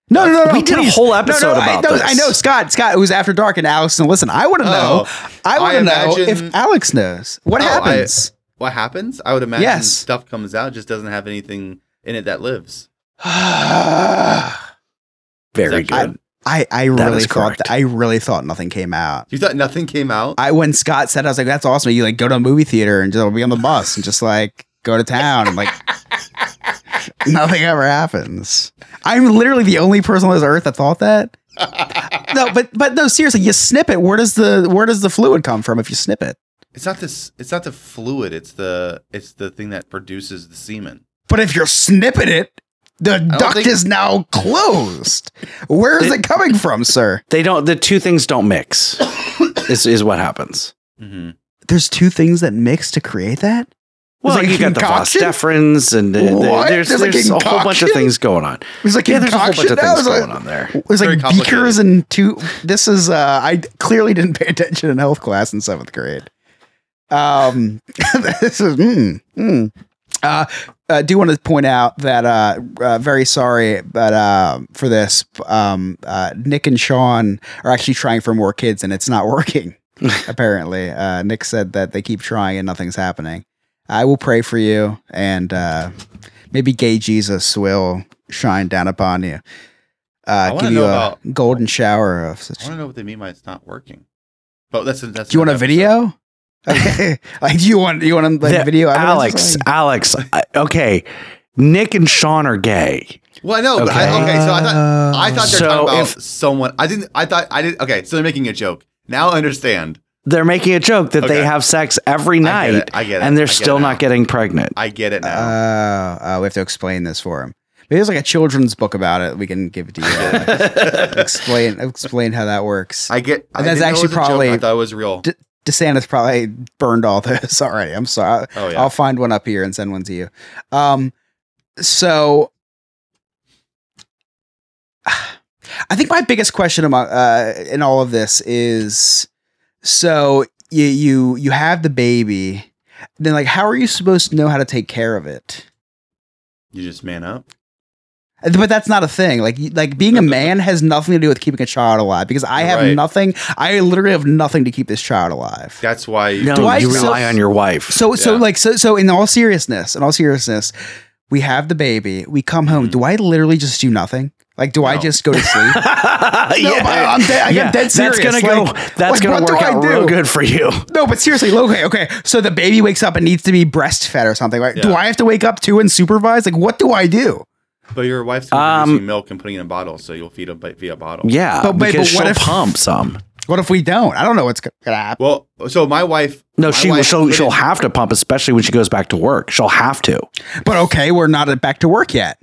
No, no, no, no. we did a whole No, episode no, I about know, this. I know, Scott. Scott, it was after dark, and Alex. And listen, I want to know. Oh, I want to know imagine- if Alex knows what Oh, I- happens. what happens? I would imagine Yes. stuff comes out, just doesn't have anything in it that lives. Very that good. I, I That really thought correct. that, I really thought nothing came out. You thought nothing came out? I when Scott said I was like, that's awesome. You like go to a movie theater and just be on the bus and just like go to town and like nothing ever happens. I'm literally the only person on this earth that thought that. No, but but no, seriously, you snip it. Where does the where does the fluid come from if you snip it? It's not this. It's not the fluid. It's the. It's the thing that produces the semen. But if you're snipping it, the duct think- is now closed. Where is it coming from, sir? They don't. The two things don't mix. is is what happens. Mm-hmm. There's two things that mix to create that. Well, like you got the vas concoction? deferens, and uh, the- What? there's There's a there's a whole bunch of things going on. There's like Yeah, there's a whole bunch of things It's like- going on there. There's like complicated. beakers and two. This is uh, I clearly didn't pay attention in health class in seventh grade. Um, this is mm, mm. Uh, I do want to point out that uh, uh very sorry, but uh, for this, um, uh, Nick and Sean are actually trying for more kids, and it's not working. apparently, uh, Nick said that they keep trying and nothing's happening. I will pray for you, and uh, maybe gay Jesus will shine down upon you. Uh, give you a about- golden shower of such. I want to know what they mean by it's not working. But that's that's. Do you want a video? Okay. like, do you want do you want a like, The- video? evidence Alex. Alex. I- Okay, Nick and Sean are gay. Well, I know. But I, Okay. okay, so I thought I thought they're So talking about if- someone. I didn't. I thought I didn't. Okay, so they're making a joke. Now I understand. They're making a joke that they have sex every I get night, it, I get it, and they're get still not getting pregnant. I get it now. Uh, uh, we have to explain this for him. Maybe there's like a children's book about it. We can give it to you. Explain explain how that works. I get. I And that's didn't know it actually was a joke. probably- I thought it was real. D- DeSantis probably burned all this already. I'm sorry. Oh yeah. I'll find one up here and send one to you. Um, so I think my biggest question among uh, in all of this is so you you you have the baby, then like how are you supposed to know how to take care of it? you just man up. But that's not a thing. Like like being a man has nothing to do with keeping a child alive because I have right. nothing. I literally have nothing to keep this child alive. That's why. No, Do I- you so- rely on your wife. So so Yeah. like so so in all seriousness, in all seriousness, we have the baby. We come home. Mhm. Do I literally just do nothing? Like, do I just go to sleep? yeah, but I'm dead- I get dead That's gonna go. That's like, gonna what do work I out real good for you. no, but seriously, okay, okay. So the baby wakes up and needs to be breastfed or something. Right? Do Yeah. I have to wake up too and supervise? Like, what do I do? But your wife's gonna Um, producing milk and putting it in a bottle, so you'll feed them via bottle. Yeah, But wait, because but what she'll if- pump some. What if we don't? I don't know what's gonna happen. Well, so my wife. No, my she wife she'll she'll couldn't- have to pump, especially when she goes back to work. She'll have to. But okay, we're not back to work yet.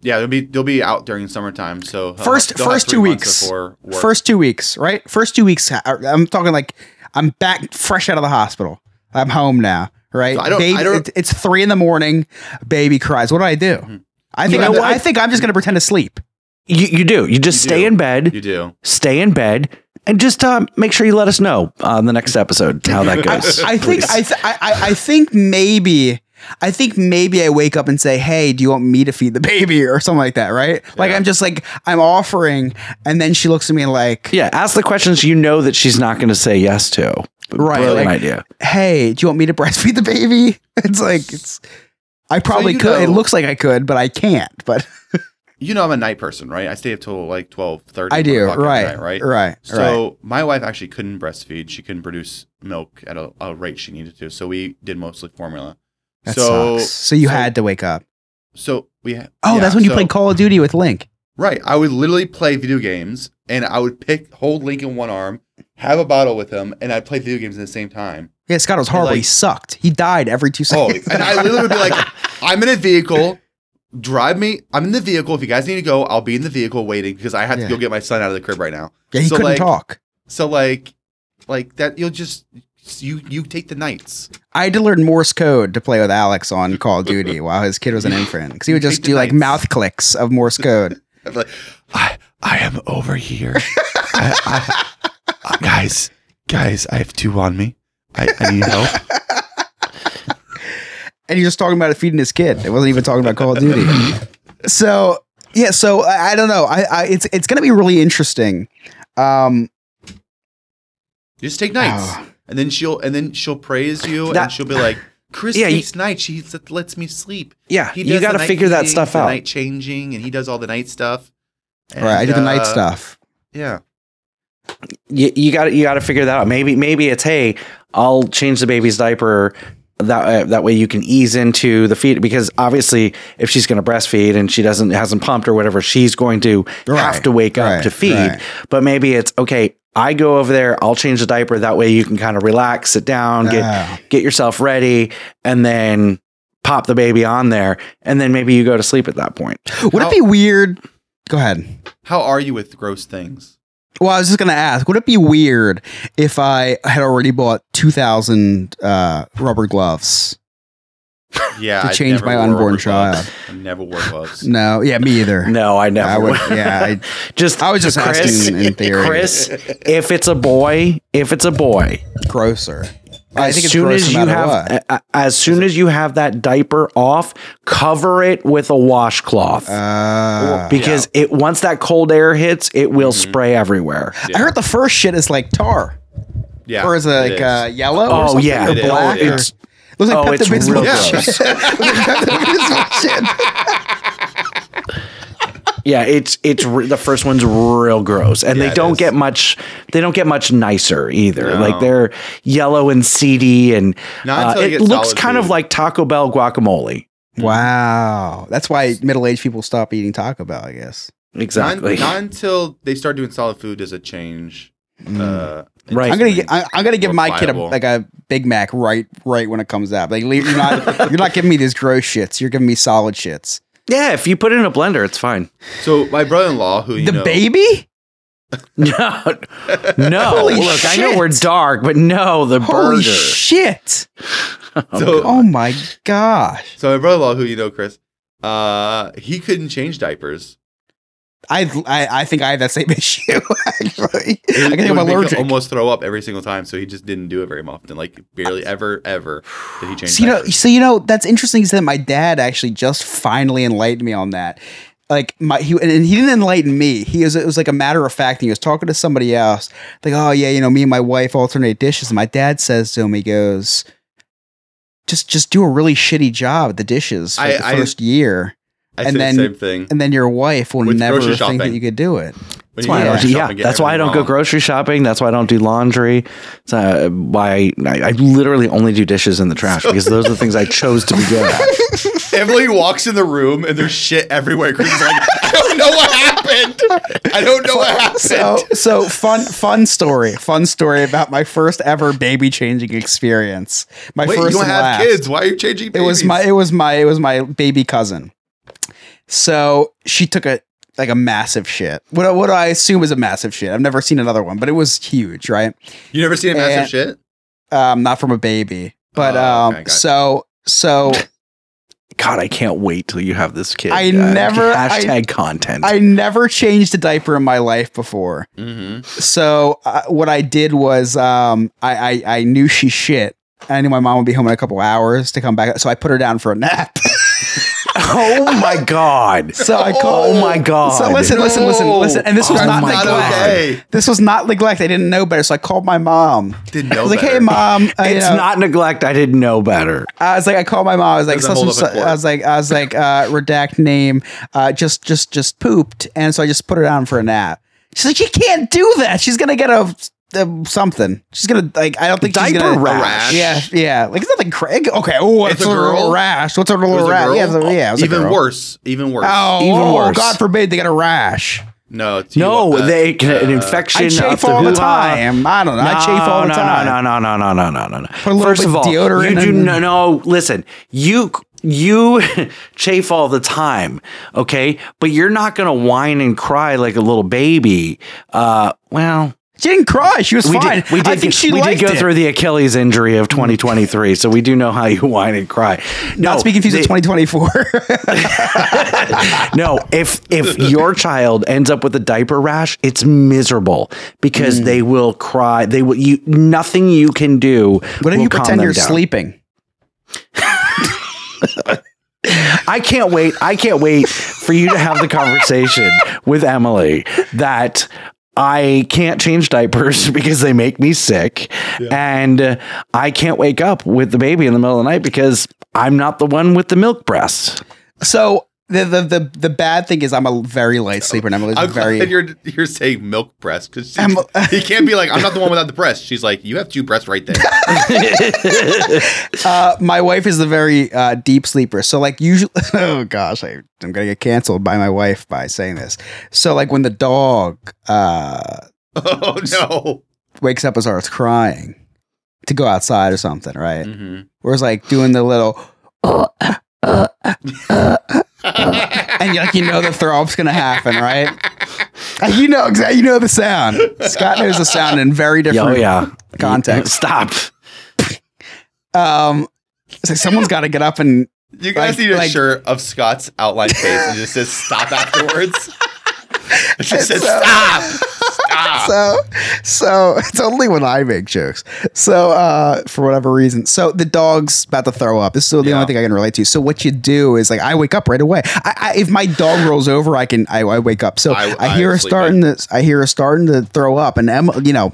Yeah, they'll be they'll be out during summertime. So they'll First- have- they'll have first three two months weeks. before work. First two weeks, right? First two weeks. uh, I'm talking like I'm back fresh out of the hospital. I'm home now, right? So I don't- baby, I don't- it- it's three in the morning. Baby cries. What do I do? I think You know I'm, think I'm just gonna pretend to sleep. You you do. You just You stay do. in bed. you do. stay in bed and just uh, make sure you let us know on the next episode how that goes. I think please. I, th- I I I think maybe I think maybe I wake up and say, "Hey, do you want me to feed the baby?" or something like that, right? Like I'm just like I'm offering, and then she looks at me like, yeah, ask the questions you know that she's not going to say yes to. Right, Brilliant like- idea. "Hey, do you want me to breastfeed the baby?" It's like it's. I probably you could. it looks like I could, but I can't. But You know I'm a night person, right? I stay up till like 12, 30, I do. Right, night, right? right. Right. So my wife actually couldn't breastfeed. She couldn't produce milk at a, a rate she needed to. So we did mostly formula. That so sucks. So you so- had to wake up. So we ha- Oh, yeah, that's when you so- played Call of Duty with Link. Right. I would literally play video games and I would pick hold Link in one arm, have a bottle with him, and I'd play video games at the same time. Yeah, Scott was horrible. he sucked. He died every two oh, seconds. and I literally would be like, I'm in a vehicle. Drive me. I'm in the vehicle. If you guys need to go, I'll be in the vehicle waiting because I have Yeah. to go get my son out of the crib right now. yeah, he so, couldn't like- talk. So like, like that, you'll just you you take the nights. I had to learn Morse code to play with Alex on Call of Duty while his kid was an infant because he would just do like mouth clicks of Morse code. Like, I I am over here. I, I, guys, guys, I have two on me. I, I need help. and he's just talking about feeding his kid. It wasn't even talking about Call of Duty. so yeah, so I, I don't know. I, I it's it's gonna be really interesting. Um, Just take nights, Oh. and then she'll and then she'll praise you, That- and she'll be like, "Chris Yeah, you- takes nights. She lets me sleep. Yeah, He you got to figure that stuff out. Night changing, and he does all the night stuff. And, right, I do the night uh, stuff. Yeah, you, you got you got to figure that out. Maybe maybe it's hey, I'll change the baby's diaper that uh, that way you can ease into the feed because obviously if she's going to breastfeed and she doesn't hasn't pumped or whatever, she's going to have to wake up to feed. right. But maybe it's okay. I go over there. I'll change the diaper. That way you can kind of relax, sit down, get Ah. get yourself ready, and then pop the baby on there, and then maybe you go to sleep at that point. Would it be weird? Go ahead. how are you with gross things? Well, I was just gonna ask, would it be weird if I had already bought two thousand uh, rubber gloves? Yeah, To change my unborn child. I never wore gloves. No, yeah, me either. No, I never. I would. would. Yeah, I, just I was just Chris, asking in theory. Chris, if it's a boy, if it's a boy, grosser. I as think it's soon gross as no you have what. a- a- as soon as you have that diaper off, cover it with a washcloth. Uh, because it once that cold air hits, it will Mm-hmm. spray everywhere. I heard the first shit is like tar, Yeah, or is it like is. uh, yellow? or Oh something, yeah, or black. yeah. or- It's- looks like oh, it's Pepto-Bismol real shit. gross. Looks like Pepto-Bismol shit. Yeah, it's it's re- the first one's real gross, and Yeah, they don't get much. They don't get much nicer either. No. Like they're yellow and seedy, and Not uh, it looks solid kind of like Taco Bell guacamole. Wow, that's why middle-aged people stop eating Taco Bell. I guess. Exactly. Not, not until they start doing solid food does it change. Uh, Right. Mm. I'm gonna, gi- I- I'm gonna give More my kid a, like a Big Mac right, right when it comes out. Like you're not, you're not giving me these gross shits. You're giving me solid shits. Yeah, if you put it in a blender, it's fine. So my brother-in-law, who you the know, baby? No, no. Holy Look, I know shit. we're dark, but no, the Holy burger. shit! So, Oh my gosh! so my brother-in-law, who you know, Chris, uh, he couldn't change diapers. I, I I think I have that same issue. Actually, It, I think I'm allergic. almost throw up every single time, so he just didn't do it very often. Like barely ever, ever did he change So you know, so you know, that's interesting. Is that my dad actually just finally enlightened me on that. Like my he and he didn't enlighten me. He was it was like a matter of fact. He was talking to somebody else. Like, oh yeah, you know, me and my wife alternate dishes. And my dad says to him, he goes, just just do a really shitty job at the dishes for I- the I- first year, I and then- the same thing. and then your wife will With never grocery think that you could do it. That's why I go don't, yeah, that's why I don't everything go grocery shopping. That's why I don't do laundry. That's uh, why I, I literally only do dishes in the trash because those are the things I chose to be good at. Emily walks in the room and there's shit everywhere. Chris is like, I don't know what happened. I don't know what happened. So so fun fun story. Fun story about my first ever baby changing experience. My Wait, you don't have last. kids. Why are you changing It was my it was my it was my baby cousin. So she took a like a massive shit. What what I assume is a massive shit. I've never seen another one, but it was huge, right? You never seen a massive and- shit? Um, not from a baby, but Oh, um, okay, gotcha. so so God, I can't wait till you have this kid. Uh, I never- I- hashtag content. I never changed a diaper in my life before. Mm-hmm. So uh, what I did was um, I, I I knew she shit. I knew my mom would be home in a couple hours to come back, so I put her down for a nap. oh my God. So I called. Oh my God. So listen, listen, listen, listen. And this was Oh not neglect. God. okay. This was not neglect. I didn't know better, so I called my mom. Didn't I know was like, "Hey, mom." uh, you It's know, not neglect. I didn't know better. I was like, I called my mom. I was like, Doesn't such hold and up in such- court. I was like, I was like, uh, redact name. Uh, just, just, just pooped, and so I just put her down for a nap. She's like, you can't do that. She's gonna get a, a something. She's gonna like. I don't think she's gonna rash. Yeah, yeah. Like it's nothing crazy. Okay. Oh, It's it's, a a little girl? rash. What's a It little was a rash? girl? Yeah, it was a- yeah. It was a even girl. worse. Even worse. Oh, Even oh, worse. God forbid they get a rash. No. it's- No, uh, they can an uh, infection. I chafe all the time. I don't know. I chafe all the no, time. No, no, no, no, no, no, no, no. Put a little First bit of all, deodorant you do and- no, no. Listen, you you chafe all the time, okay? But you're not gonna whine and cry like a little baby. Uh, well, She didn't cry. She was we fine. did, we did, I think she we did go it. through the Achilles injury of 2023, so we do know how you whine and cry. No, Not to be confused with 2024. no, if if your child ends up with a diaper rash, it's miserable because mm. they will cry. They will you nothing you can do. what if you pretend you're down. sleeping? I can't wait. I can't wait for you to have the conversation with Emily that I can't change diapers because they make me sick. And uh, I can't wake up with the baby in the middle of the night because I'm not the one with the milk breast. So the the the, the bad thing is I'm a very light sleeper and Emily's I'm very glad you're you're saying milk breast because I'm- he can't be like I'm not the one without the breast. She's like you have two breasts right there. uh, my wife is a very uh, deep sleeper. So like usually, oh gosh, I, I'm gonna get canceled by my wife by saying this. So like when the dog uh, oh no. wakes up and starts crying to go outside or something, right? Mhm. Or it's like doing the little. and you like you know the throw up's gonna happen, right? And you know exactly you know the sound. Scott knows the sound in very different Oh yeah. context. Stop. Um, it's like someone's got to get up and You guys Like- need a like- shirt of Scott's outline face and just says stop afterwards. It just says So- stop. Stop. so so it's only when I make jokes. So uh for whatever reason. So the dog's about to throw up. This is the Yeah. only thing I can relate to. So what you do is like I wake up right away. I, I if my dog rolls over, I can I, I wake up. So I- I, hear her starting to I hear her starting to throw up, and Emma, you know.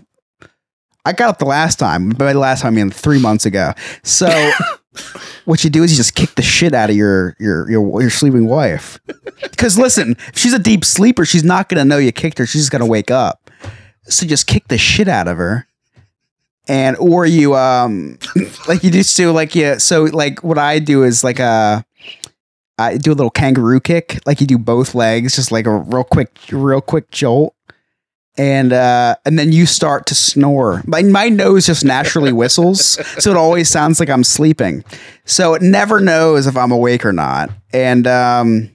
I got up the last time. By the last time, I mean three months ago. So, what you do is you just kick the shit out of your your your, your sleeping wife. Because listen, if she's a deep sleeper, she's not gonna know you kicked her. She's just gonna wake up. So just kick the shit out of her. And or you um like you just do like yeah, so like what I do is like uh I do a little kangaroo kick, like you do both legs, just like a real quick real quick jolt. And uh and then you start to snore. My my nose just naturally whistles, so it always sounds like I'm sleeping. So it never knows if I'm awake or not. And um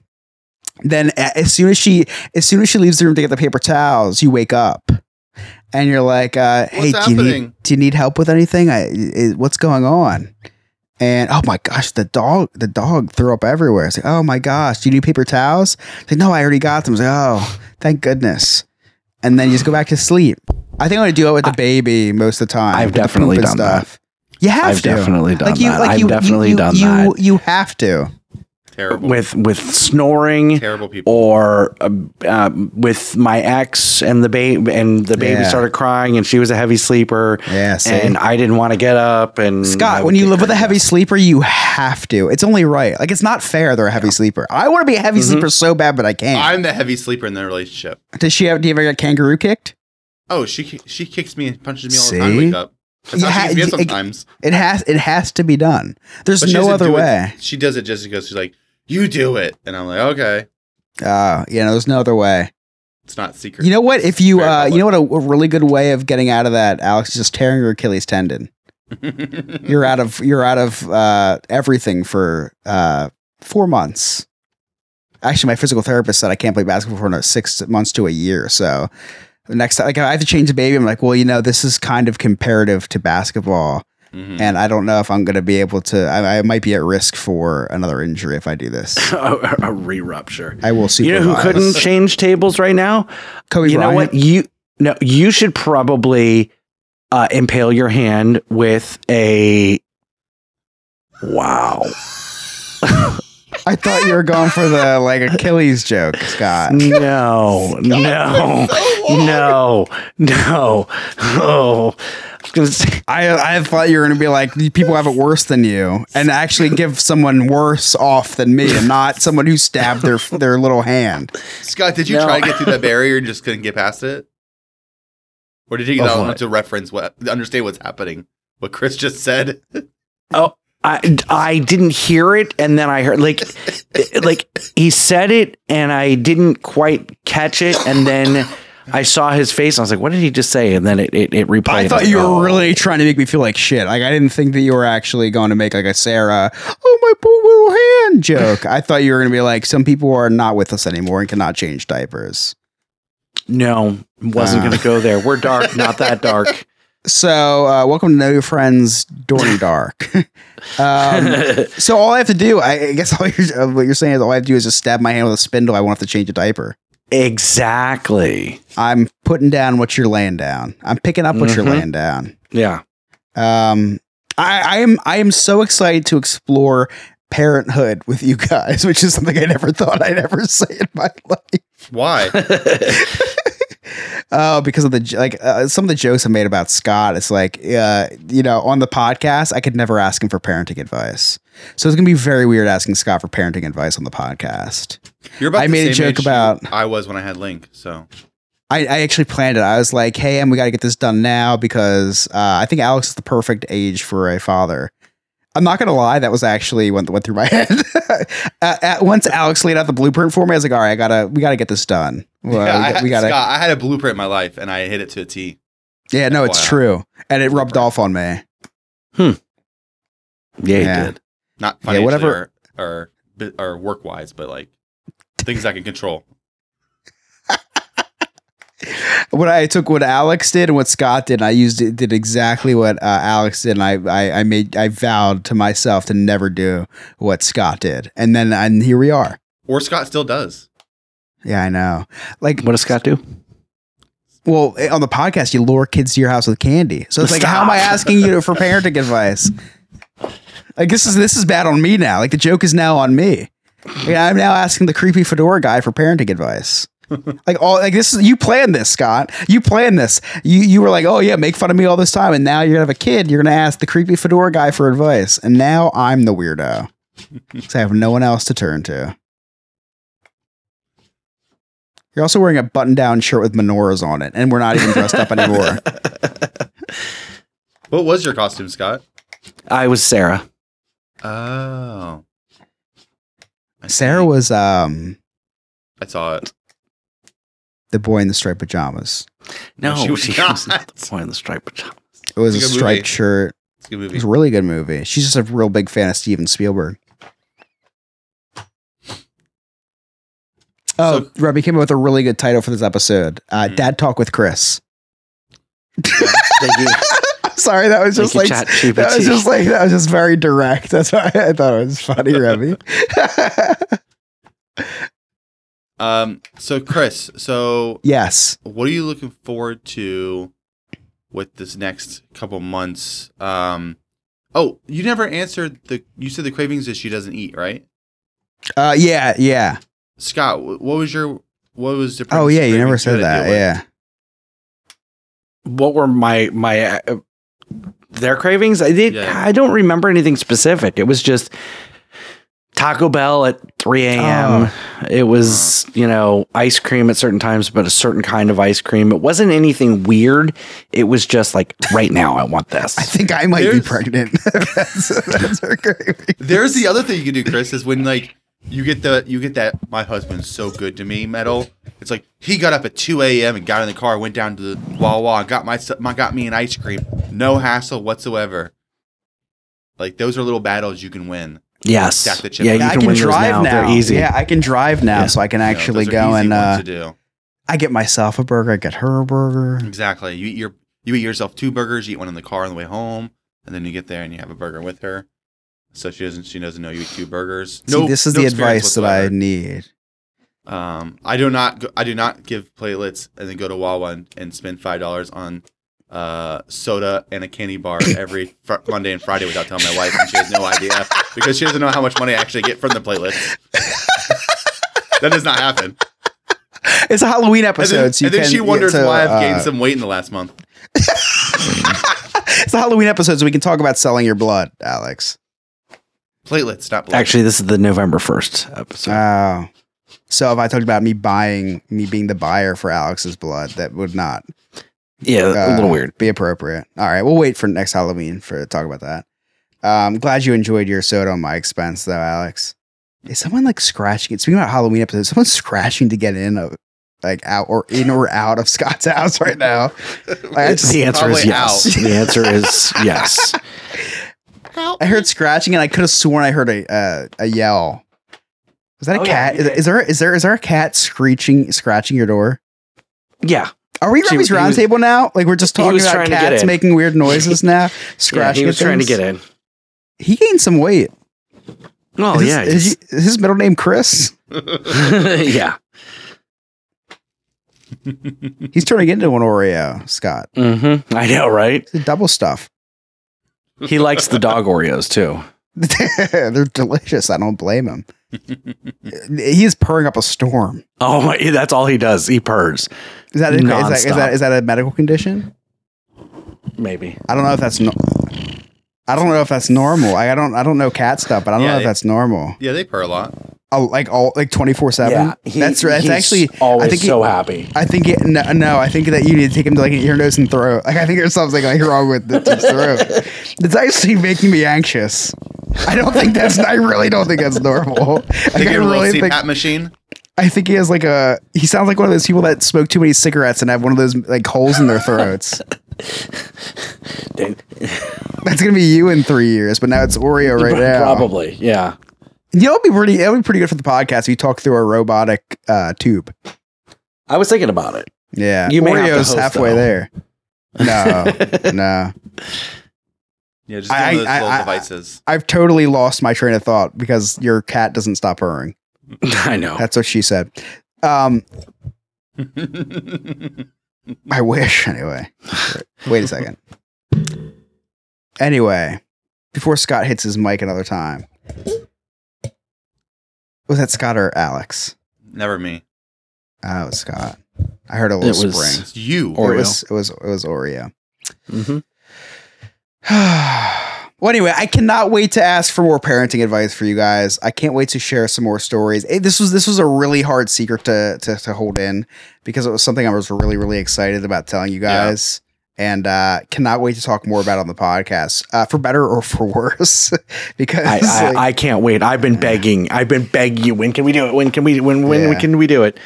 then as soon as she as soon as she leaves the room to get the paper towels, you wake up. And you're like, uh, hey, do you, need, do you need help with anything? I, I, what's going on? And oh my gosh, the dog, the dog threw up everywhere. It's like, oh my gosh, do you need paper towels? It's like, no, I already got them. It's like, oh, thank goodness. And then you just go back to sleep. I think I'm gonna do it with the baby most of the time. I've definitely poop and done that. You have I've to. definitely done like you, that. like I've you, definitely you, done you, that. You have to. Terrible. with with snoring Terrible people. or uh, uh, with my ex and the baby and the baby Yeah. started crying and she was a heavy sleeper Yeah. See? and I didn't want to get up and Scott, when you live with a heavy ass. sleeper, you have to. It's only right. Like it's not fair they're a heavy sleeper. I want to be a heavy Mhm. sleeper so bad, but I can't. I'm the heavy sleeper in the relationship. Does she have? Do you ever get kangaroo kicked? Oh, she she kicks me and punches me all See? the time. Wake up. You ha- it- sometimes. It has. It has to be done. There's But no other do it- way. She does it just because she's like, "You do it," and I'm like, "Okay." Uh, you know, there's no other way. It's not secret. You know what? If you, uh, you know what, a, a really good way of getting out of that, Alex, is just tearing your Achilles tendon. You're out of you're out of uh, everything for uh, four months. Actually, my physical therapist said I can't play basketball for another six months to a year. So the next time, like, I have to change the baby. I'm like, well, you know, this is kind of comparative to basketball, Mhm. and I don't know if I'm going to be able to. I, I might be at risk for another injury if I do this. a, a re-rupture. I will see. You know who couldn't change tables right now? Kobe you know what? You no, you should probably uh, impale your hand with a wow. I thought you were going for the like Achilles joke, Scott. No, no, no, no. Oh, I was gonna say, I I thought you were gonna be like people have it worse than you, and actually give someone worse off than me, and not someone who stabbed their their little hand. Scott, did you No. try to get through that barrier and just couldn't get past it? Or did you Of not want to reference what understand what's happening? What Chris just said? Oh, I I didn't hear it, and then I heard like like he said it, and I didn't quite catch it, and then. I saw his face. And I was like, "What did he just say?" And then it it, it replayed. I thought you "Oh." were really trying to make me feel like shit. Like I didn't think that you were actually going to make like a Sarah, oh my poor little hand joke. I thought you were gonna be like some people are not with us anymore and cannot change diapers. No, wasn't Uh. going to go there. We're dark, not that dark. So, uh, welcome to No New Friends Dorny Dark. um, so, all I have to do, I, I guess, all you're, uh, what you're saying is all I have to do is just stab my hand with a spindle. I won't have to change a diaper. exactly. I'm putting down what you're laying down. I'm picking up what you're Mhm. laying down. Yeah. Um, I, I am I am so excited to explore parenthood with you guys, which is something I never thought I'd ever say in my life. Why? Oh, because of the like uh, some of the jokes I made about Scott. It's like, uh, you know, on the podcast, I could never ask him for parenting advice. So it's gonna be very weird asking Scott for parenting advice on the podcast. You're about I made a joke about- I was when I had Link. So I, I actually planned it. I was like, hey, and we got to get this done now because uh, I think Alex is the perfect age for a father. I'm not gonna lie, that was actually went went through my head. uh, at, once Alex laid out the blueprint for me, I was like, all right, I gotta we gotta get this done. Well, yeah, I, we, had, we gotta. Scott, I had a blueprint in my life, and I hit it to a T. yeah, no, it's true, and it rubbed off on me. Yeah, he Yeah. did. Not Yeah, whatever- or or, or work wise, but like things I can control. What I took what Alex did and what Scott did, and I used it did exactly what uh, Alex did, and I, I I made I vowed to myself to never do what Scott did, and then and here we are. Or Scott still does. Yeah, I know. Like What does Scott do? Well, eh, on the podcast, you lure kids to your house with candy. So it's like, how am I asking you for parenting advice? Like this is this is bad on me now. Like the joke is now on me. Yeah, I'm now asking the creepy fedora guy for parenting advice. Like all like this is you planned this, Scott. You planned this. You you were like, oh yeah, make fun of me all this time, and now you're gonna have a kid. You're gonna ask the creepy fedora guy for advice, and now I'm the weirdo. Because I have no one else to turn to. You're also wearing a button-down shirt with menorahs on it, and we're not even dressed up anymore. What was your costume, Scott? I was Sarah. Oh, I Sarah see. was um I saw it. The boy in the striped pajamas. No, she was not. not the boy in the striped pajamas. It was a It's a good striped movie. shirt. It's a good It was a really good movie. She's just a real big fan of Steven Spielberg. Oh, So- Robbie came up with a really good title for this episode. Uh, Mhm. Dad Talk with Chris. Thank you. Sorry, that was just Thank like you, that was just like that was just very direct. That's why I thought it was funny, Robbie. Um. So, Chris. So, yes. what are you looking forward to with this next couple months? Um. Oh, you never answered the. You said the cravings that she doesn't eat, right? Uh, yeah, yeah. Scott, what was your what was the? Oh, yeah. You never said had that. Yeah. what were my my uh, their cravings? I did. Yeah. I don't remember anything specific. It was just Taco Bell at 3 a.m. Oh. It was you know ice cream at certain times, but a certain kind of ice cream. It wasn't anything weird. It was just like right now I want this. I think I might be pregnant. that's, that's her. There's the other thing you can do, Chris, is when like you get the you get that my husband's so good to me medal. It's like he got up at 2 a.m. and got in the car, went down to the Wawa, and got my, my got me an ice cream, no hassle whatsoever. Like those are little battles you can win. Yes, Stack the chips. yeah, you Yeah, I can, can win those drive now. now. They're easy. Yeah, I can drive now, Yeah. so I can You know, actually those are go easy and ones uh, to do. I get myself a burger. I get her a burger. Exactly. You eat your you eat yourself two burgers. You eat one in the car on the way home, and then you get there and you have a burger with her. So she doesn't she doesn't know you eat two burgers. See, this is no the experience advice that I whatsoever. need. Um, I do not. Go, I do not give platelets and then go to Wawa and, and spend five dollars on uh, soda and a candy bar every fr- Monday and Friday without telling my wife, and she has no idea because she doesn't know how much money I actually get from the platelets. that does not happen. It's a Halloween And episode, then, so you and then can she wonders to, why I've uh, gained some weight in the last month. It's a Halloween episode, so we can talk about selling your blood, Alex. Platelets, not blood. Actually, this is the November first episode. Oh, so if I talked about me buying, me being the buyer for Alex's blood, that would not yeah, a uh, little weird. be appropriate. All right, we'll wait for next Halloween for to talk about that. Um, glad you enjoyed your soda on my expense, though, Alex. Is someone like scratching? Speaking about Halloween episodes, someone's scratching to get in, of, like out or in or out of Scott's house right now. I just- The answer is yes. out. The answer is yes. I heard scratching, and I could have sworn I heard a uh, a yell. Was that a Oh, cat? you is, did. is there is there is there a cat screeching scratching your door? Yeah, Are we She- Ruby's roundtable now? Like we're just talking about trying to get cats making weird noises now, yeah. scratching. He was at trying to get in. He gained some weight. Oh is, yeah, his, is, is his middle name Chris? yeah. He's turning into an Oreo, Scott. Mm-hmm. I know, right? It's double stuff. He likes the dog Oreos too. They're delicious. I don't blame him. he is purring up a storm. Oh my! That's all he does. He purrs. Is that, is that, is Nonstop. that is that a medical condition? Maybe. I don't know if that's no- I don't know if that's normal. I, I don't I don't know cat stuff, but I don't Yeah, know if it- that's normal. Yeah, they purr a lot. Like all like twenty four seven. he- That's that's he's actually always I think he- so happy. I think it, no, no, I think that you need to take him to like an ear, nose, and throat. Like I think there's something like wrong with the throat. It's actually making me anxious. I don't think that's. I really don't think that's normal. Like, They I get a little really think. CPAP machine. I think he has like a. He sounds like one of those people that smoke too many cigarettes and have one of those like holes in their throats. Dude. That's gonna be you in three years, but now it's Oreo right now. Probably, yeah. You know, it'd be pretty. It'd be pretty good for the podcast if you talk through a robotic uh, tube. I was thinking about it. Yeah, You may have to Oreo's host, halfway though. there. No, no. Yeah, just I, those I, little I, devices. I've totally lost my train of thought because your cat doesn't stop purring. I know. That's what she said. Um, I wish anyway. Wait a second. Anyway, before Scott hits his mic another time, was that Scott or Alex? Never me. Oh, it was Scott. I heard a little It was- spring. It's you. Oreo. It was it was it was Oreo. hmm well, anyway, I cannot wait to ask for more parenting advice for you guys. I can't wait to share some more stories. Eh, This was this was a really hard secret to to, to hold in because it was something I was really really excited about telling you guys. And uh, cannot wait to talk more about it on the podcast, uh, for better or for worse. because I, I, like, I can't wait. I've been begging. I've been begging you. When can we do it? When can we? When when Yeah. can we do it?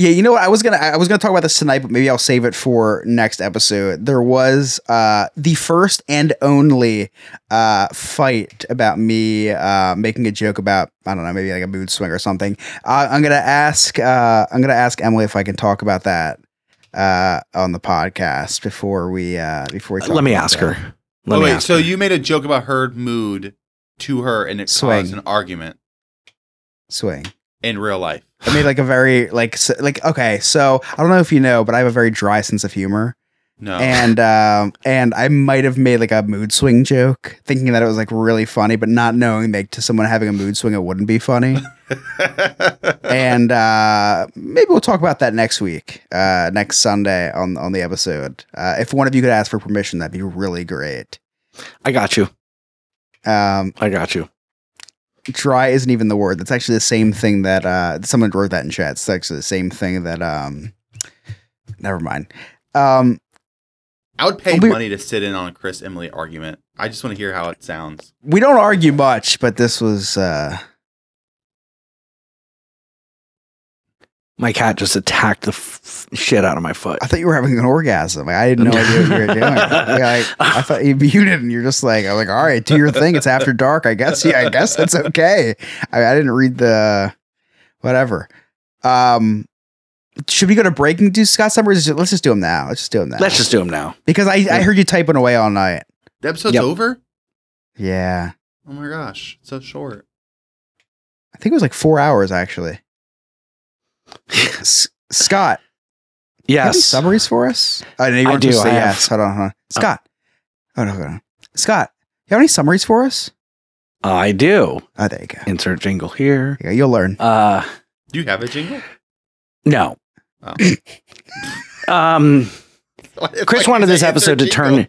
Yeah, you know what? I was gonna I was gonna talk about this tonight, but maybe I'll save it for next episode. There was uh the first and only uh fight about me uh making a joke about I don't know, maybe like a mood swing or something. Uh, I'm gonna ask uh I'm gonna ask Emily if I can talk about that uh on the podcast before we uh before we talk Let me ask that. her. Let oh wait, ask so her. you made a joke about her mood to her, and it Swing. caused an argument Swing. in real life. I made like a very like s like okay, so I don't know if you know, but I have a very dry sense of humor. No. and um and I might have made like a mood swing joke, thinking that it was like really funny, but not knowing that to someone having a mood swing it wouldn't be funny. and uh maybe we'll talk about that next week, uh next Sunday on on the episode. Uh if one of you could ask for permission, that'd be really great. I got you. Um I got you. dry isn't even the word. That's actually the same thing that uh someone wrote that in chat. It's actually the same thing that um never mind. Um I would pay I'll be- money to sit in on a Chris Emily argument. I just want to hear how it sounds. we don't argue much, but this was uh My cat just attacked the f- shit out of my foot. I thought you were having an orgasm. Like, I had no idea what you were doing. Like, I thought you muted and you're just like, I'm like, all right, do your thing. It's after dark. I guess. Yeah, I guess that's okay. I, I didn't read the whatever. Um, should we go to break and do Scott Summers? Let's just do them now. Let's just do them now. Let's just do him now. because I, I heard you typing away all night. The episode's Yep. over? Yeah, Oh my gosh, it's so short. I think it was like four hours actually. S- Scott, you have any Yes. summaries for us? I know you I do, say I have- yes. Hold on, hold on. Scott. Oh, no, hold on. Scott, you have any summaries for us? I do. Oh, there you go. Insert jingle here. Yeah, you'll learn. Uh, Do you have a jingle? no. Oh. Um, Chris like wanted this episode to turn.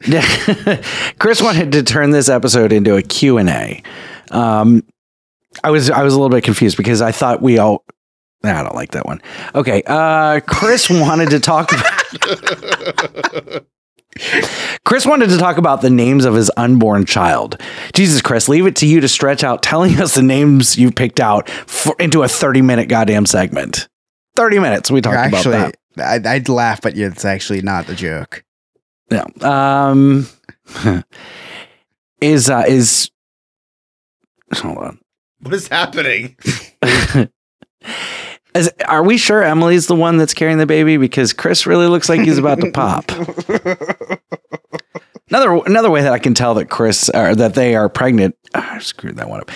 Chris wanted to turn this episode into a Q and A. Um, I was I was a little bit confused because I thought we all. Nah, I don't like that one. Okay, uh, Chris wanted to talk. Chris wanted to talk about the names of his unborn child. Jesus, Chris, leave it to you to stretch out telling us the names you picked out for, into a thirty-minute goddamn segment. Thirty minutes. We talked actually, about that. I, I'd laugh, but it's actually not a joke. Yeah. Um is uh is hold on. what is happening? Is, are we sure Emily's the one that's carrying the baby? Because Chris really looks like he's about to pop. Another another way that I can tell that Chris or that they are pregnant. ah, I screwed that one up.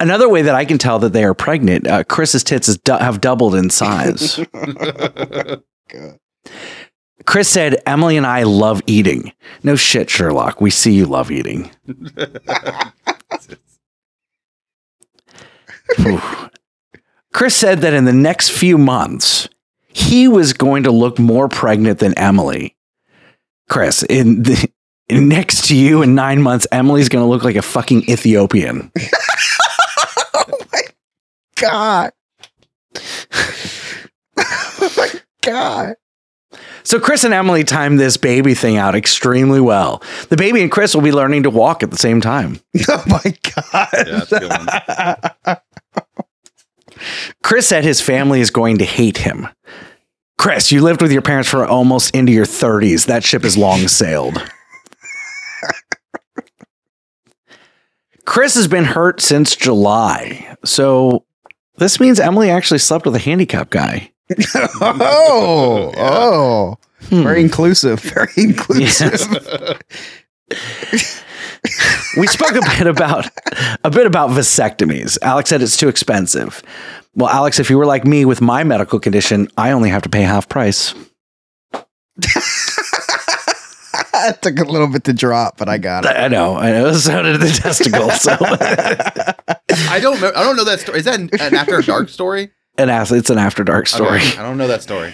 Another way that I can tell that they are pregnant. Uh, Chris's tits is du- have doubled in size. Chris said, "Emily and I love eating." No shit, Sherlock. We see you love eating. Chris said that in the next few months, he was going to look more pregnant than Emily. Chris, in the next to you in nine months, Emily's going to look like a fucking Ethiopian. God. oh my God. So Chris and Emily timed this baby thing out extremely well. The baby and Chris will be learning to walk at the same time. Oh my God. Yeah, that's a good one. Chris said his family is going to hate him. Chris, you lived with your parents for almost into your 30s. That ship has long sailed. Chris has been hurt since July. So this means Emily actually slept with a handicap guy. oh, Yeah. oh. Hmm. Very inclusive. Very inclusive. we spoke a bit about a bit about vasectomies. Alex said it's too expensive. Well, Alex, if you were like me with my medical condition, I only have to pay half price. it took a little bit to drop, but I got it. I know, I know. So did the testicle. So I don't know. I don't know that story. Is that an, an After Dark story? an ass, it's an after dark story. Okay, I don't know that story.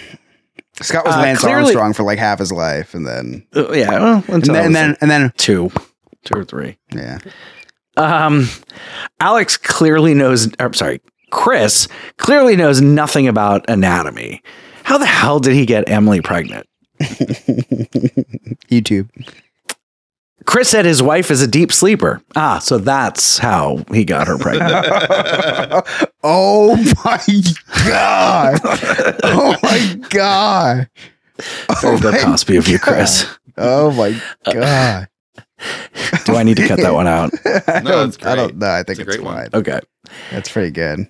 Scott was Uh, Lance clearly- Armstrong for like half his life, and then Uh, yeah, well, and until then and was then, and then two, two or three. yeah. Um, Alex clearly knows. Or, sorry, Chris clearly knows nothing about anatomy. How the hell did he get Emily pregnant? YouTube. Chris said his wife is a deep sleeper. Ah, so that's how he got her pregnant. oh my god! Oh my god! Very Oh Bill my, Cosby of you, Chris. oh my god! Do I need to cut that one out? I No, don't. I don't great. know. I think It's a it's, great one. fine. Okay. That's pretty good.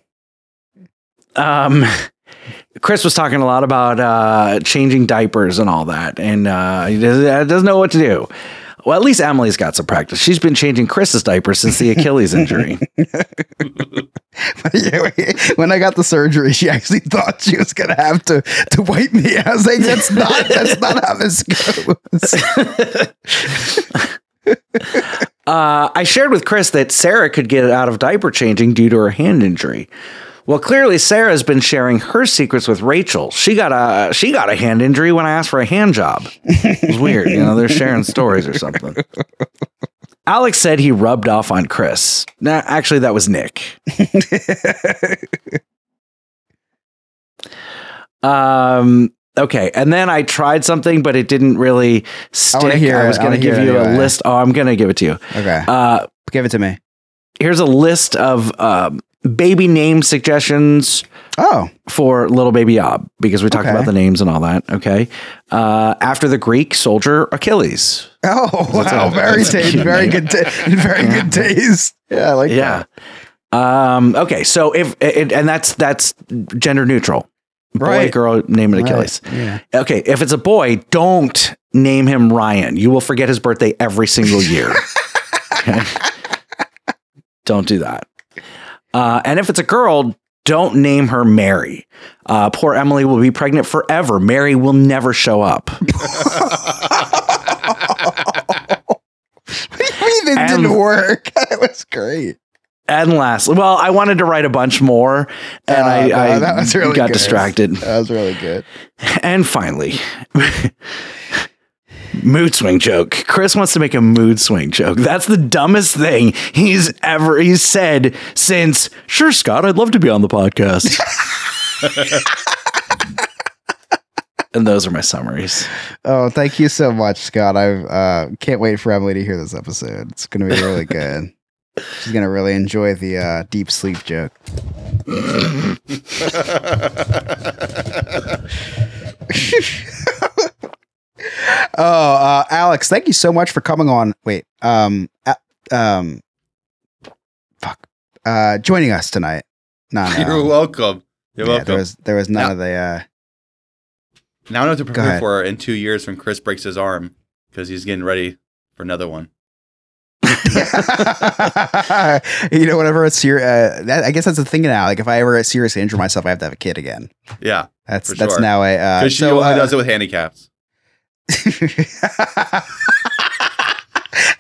Um, Chris was talking a lot about uh, changing diapers and all that, and uh, he doesn't, doesn't know what to do. Well, at least Emily's got some practice. She's been changing Chris's diapers since the Achilles injury. When I got the surgery, she actually thought she was gonna have to to wipe me. I was like, "That's not. That's not how this goes." Uh, I shared with Chris that Sarah could get out of diaper changing due to her hand injury. Well, clearly Sarah's been sharing her secrets with Rachel. She got a she got a hand injury when I asked for a hand job. It was weird, you know. They're sharing stories or something. Alex said he rubbed off on Chris. Nah, actually, that was Nick. Um. Okay, and then I tried something, but it didn't really stick. I, hear was going to give you it a list. Oh, I'm going to give it to you. okay, Uh, give it to me. here's a list of um, baby name suggestions Oh, for little baby Yobb because we talked Okay. about the names and all that. Okay. Uh, after the Greek soldier Achilles. oh, wow! a- Very taste. Very good. Ta- very good taste. Yeah, I like Yeah. Um, okay. So if it, and that's that's gender neutral. Boy, Right. girl, name it. Achilles. Right, Yeah. Okay. If it's a boy, don't name him Ryan. You will forget his birthday every single year. Okay? don't do that. Uh, and if it's a girl, don't name her Mary. Uh, poor Emily will be pregnant forever. Mary will never show up. What do you mean it And- didn't work? That was great. And lastly, well, I wanted to write a bunch more, and Uh, I, no, I that was really got good. distracted. That was really good. And finally, mood swing joke. Chris wants to make a mood swing joke. That's the dumbest thing he's ever he's said since. Sure, Scott, I'd love to be on the podcast. and those are my summaries. Oh, thank you so much, Scott. I uh, can't wait for Emily to hear this episode. It's going to be really good. She's going to really enjoy the uh, deep sleep joke. oh, uh, Alex, thank you so much for coming on. Wait, um, uh, um, fuck, uh, joining us tonight. No, You're welcome. You're yeah, welcome. there was there was none Now- of the. Uh, now I know what to prepare for in two years when Chris breaks his arm because he's getting ready for another one. you know, whenever it's serious, uh, that, I guess that's the thing now. Like, if I ever seriously injure myself, I have to have a kid again. Yeah, That's that's sure. now a. Uh, because she so, only uh, does it with handicaps.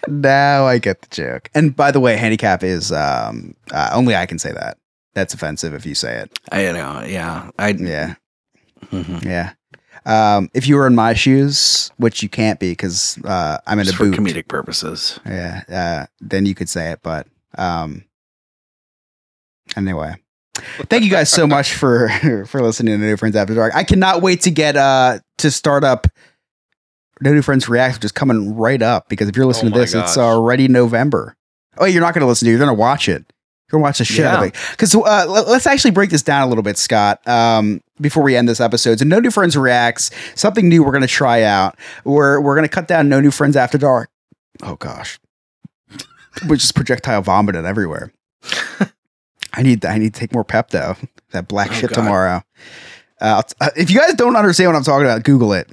now I get the joke. And by the way, handicap is um, uh, only I can say that. That's offensive if you say it. I know. Yeah. I Yeah, Mhm. yeah. Um, if you were in my shoes, which you can't be because uh, I'm in Just a for comedic purposes. Yeah, uh, then you could say it. But um, anyway, thank you guys so much for for listening to New Friends After Dark. I cannot wait to get uh to start up. No New Friends React, which is coming right up because if you're listening to Oh my this, it's already November. Oh, you're not going to listen to it. You're going to watch it. You're going to watch the shit out of it. Because uh, let, us actually break this down a little bit, Scott, um, before we end this episode. So, No New Friends Reacts, something new we're going to try out. We're, we're going to cut down No New Friends After Dark. Oh, gosh. Which is projectile vomiting everywhere. I need I need to take more Pepto. That black Oh, shit God. tomorrow. Uh, uh, if you guys don't understand what I'm talking about, Google it.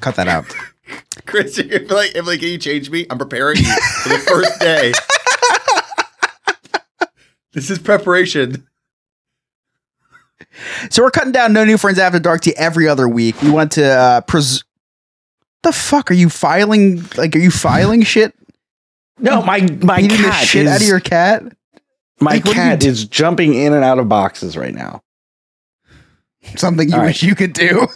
Cut that out. Chris, you're gonna be like, if like, can you change me? I'm preparing you for the first day. this is preparation. So we're cutting down No New Friends After Dark to every other week. We want to uh, pres. The fuck are you filing? Like, are you filing shit? No, my my Eating the cat shit is, out of your cat? my like, what you cat is jumping in and out of boxes right now. Something you right. wish you could do.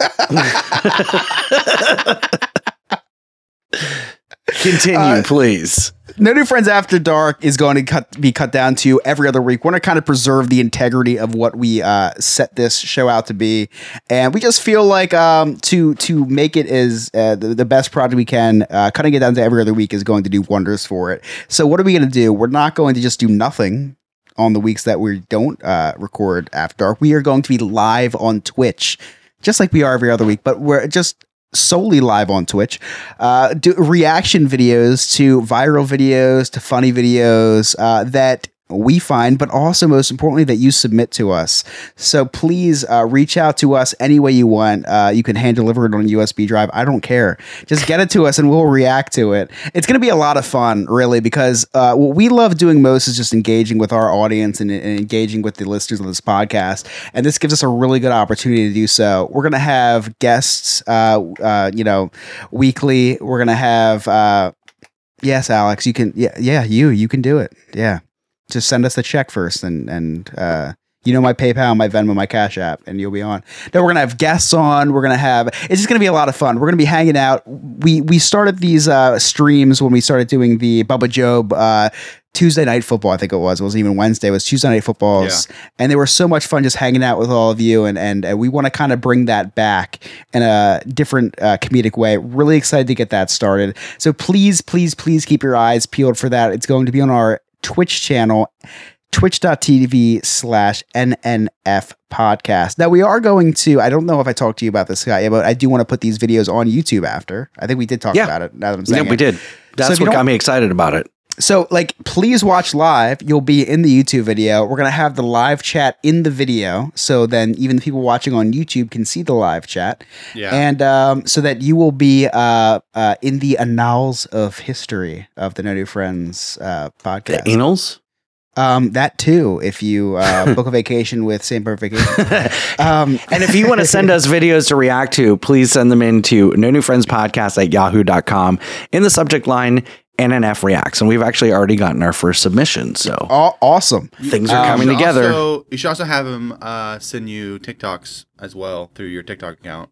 Continue, Uh, please. No New Friends After Dark is going to cut be cut down to every other week. We want to kind of preserve the integrity of what we uh, set this show out to be, and we just feel like um, to to make it as uh, the, the best project we can. Uh, cutting it down to every other week is going to do wonders for it. So what are we going to do? We're not going to just do nothing on the weeks that we don't uh, record After Dark. We are going to be live on Twitch, just like we are every other week, but we're just solely live on Twitch. Uh, do reaction videos to viral videos to funny videos uh, that we find, but also most importantly that you submit to us. So please uh, reach out to us any way you want. Uh, you can hand deliver it on a USB drive. I don't care. Just get it to us and we'll react to it. It's going to be a lot of fun, really, because uh, what we love doing most is just engaging with our audience and, and engaging with the listeners of this podcast. And this gives us a really good opportunity to do so. We're going to have guests, uh, uh, you know, weekly. We're going to have, uh, yes, Alex, you can, yeah, yeah, you, you can do it. Yeah. Just send us the check first and, and, uh, you know my PayPal, my Venmo, my Cash App, and you'll be on. No, we're gonna have guests on. We're gonna have. It's just gonna be a lot of fun. We're gonna be hanging out. We we started these uh, streams when we started doing the Bubba Job uh, Tuesday night football. I think it was. It wasn't even Wednesday. It was Tuesday night footballs, and they were so much fun just hanging out with all of you. And and, and we want to kind of bring that back in a different uh, comedic way. Really excited to get that started. So please, please, please keep your eyes peeled for that. It's going to be on our Twitch channel twitch.tv slash nnf podcast. Now we are going to i don't know if i talked to you about this guy but i do want to put these videos on youtube after i think we did talk Yeah. about it now that i'm Yeah, saying we it. did. if That's you what don't- got me excited about it. so like please watch live you'll be in the youtube video we're going to have the live chat in the video so then even the people watching on youtube can see the live chat Yeah. and um, so that you will be uh, uh, in the annals of history of the no new friends uh, The podcast anals? um, that too if you uh, book a vacation with Sandpiper vacation um, and if you want to send us videos to react to, please send them in to no new friends podcast at yahoo.com in the subject line NNF reacts. And we've actually already gotten our first submission. So aw- awesome things are Um, coming You together. Also, you should also have him uh, send you TikToks as well through your TikTok account.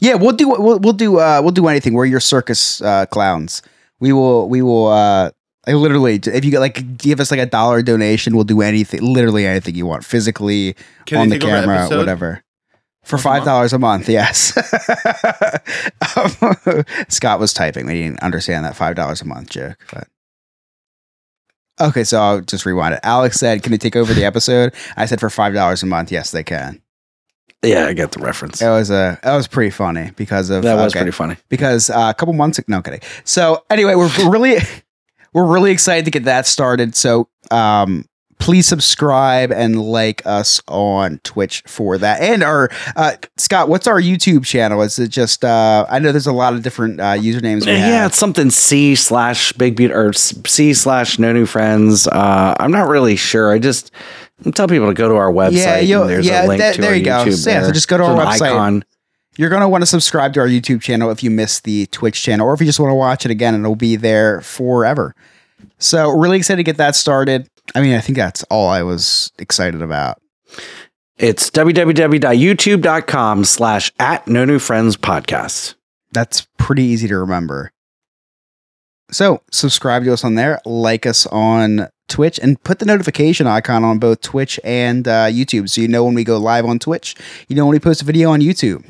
yeah we'll do we'll, we'll do uh, we'll do anything we're your circus uh, clowns we will we will uh, I literally, if you get like give us like a dollar donation, we'll do anything, literally anything you want, physically Can on the take over camera, episode? whatever. For five dollars a month, yes. Um, Scott was typing; we didn't understand that five dollars a month joke. But okay, so I'll just rewind it. Alex said, "Can they take over the episode?" I said, "For five dollars a month, yes, they can." yeah, I get the reference. That was a that was pretty funny because of That was okay pretty funny. because uh, a couple months ago, no kidding. So anyway, we're really we're really excited to get that started. So um, please subscribe and like us on Twitch for that. And our uh, Scott, what's our YouTube channel? Is it just? Uh, I know there's a lot of different uh, usernames. We Yeah, have. it's something C slash big beat or C slash no new friends. Uh, I'm not really sure. I just tell people to go to our website. Yeah, and there's yeah, a link that- to there you go. YouTube yeah, so just go to There's our website. Icon. You're going to want to subscribe to our YouTube channel if you missed the Twitch channel, or if you just want to watch it again, and it'll be there forever. So, really excited to get that started. I mean, I think that's all I was excited about. It's www.youtube.com slash at no new friends podcast. That's pretty easy to remember. So, subscribe to us on there, like us on Twitch, and put the notification icon on both Twitch and uh, YouTube so you know when we go live on Twitch. You know when we post a video on YouTube.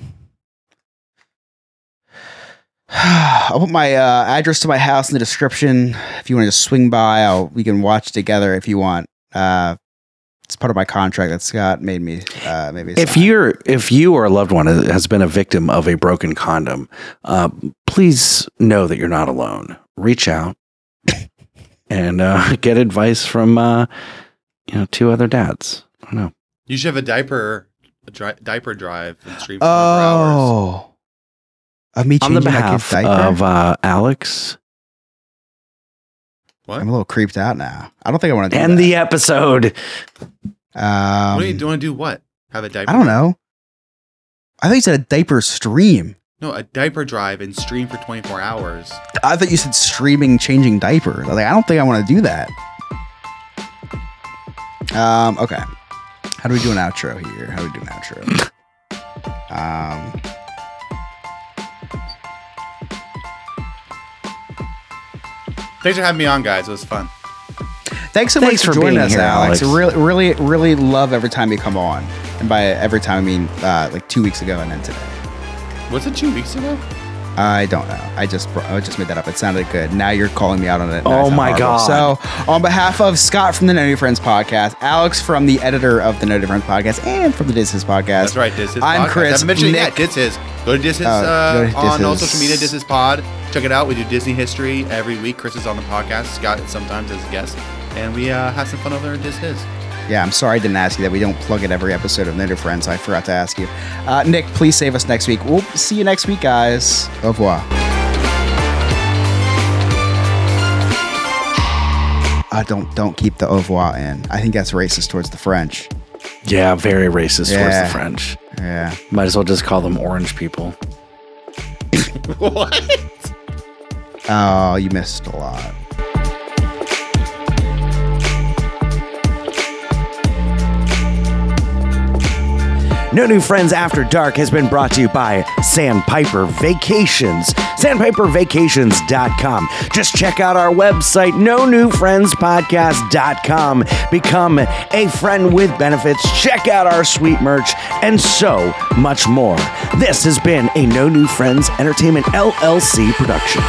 I'll put my uh, address to my house in the description. If you want to just swing by, I'll, we can watch together if you want. Uh, it's part of my contract that Scott made me. Uh, maybe If you're if you or a loved one has been a victim of a broken condom, uh, please know that you're not alone. Reach out and uh, get advice from uh, you know two other dads. I don't know. You should have a diaper a dri- diaper drive and stream for 24 hours. oh, of me On changing the my behalf kid's diaper. of uh, Alex What? I'm a little creeped out now. I don't think I want to do and that. the episode. Um, what do you, do you want to do? What? Have a diaper? I don't know. I thought you said a diaper stream. No, a diaper drive and stream for 24 hours. I thought you said streaming changing diapers. Like, I don't think I want to do that. Um, okay. How do we do an outro here? How do we do an outro? Um, Thanks for having me on, guys. It was fun. thanks so Thanks much for for joining being us, here, Alex. Alex. Really, really, really love every time you come on. And by every time, I mean uh, like two weeks ago and then today. Was it two weeks ago? I don't know. I just I just made that up. It sounded good. Now you're calling me out on it. Oh my horrible. God. So, on behalf of Scott from the No New Friends podcast, Alex from the editor of the No New Friends podcast, and from the Diz His podcast. That's right. This is. I'm podcast. Chris. I haven't mentioned it Nick- yet. Dis his. Go to Dis his Oh, uh, on all social media. Dis his pod. Check it out. We do Disney history every week. Chris is on the podcast. Scott sometimes as a guest, and we uh, have some fun over there at Dis his. Yeah, I'm sorry I didn't ask you that. We don't plug it every episode of No New Friends. I forgot to ask you. Uh, Nick, please save us next week. We'll see you next week, guys. Au revoir. Uh, don't don't keep the au revoir in. I think that's racist towards the French. Yeah, very racist towards the French. Yeah. Might as well just call them orange people. what? Oh, you missed a lot. No New Friends After Dark has been brought to you by Sandpiper Vacations. SandpiperVacations.com. Just check out our website, no new friends podcast.com. Become a friend with benefits. Check out our sweet merch and so much more. This has been a No New Friends Entertainment LLC production.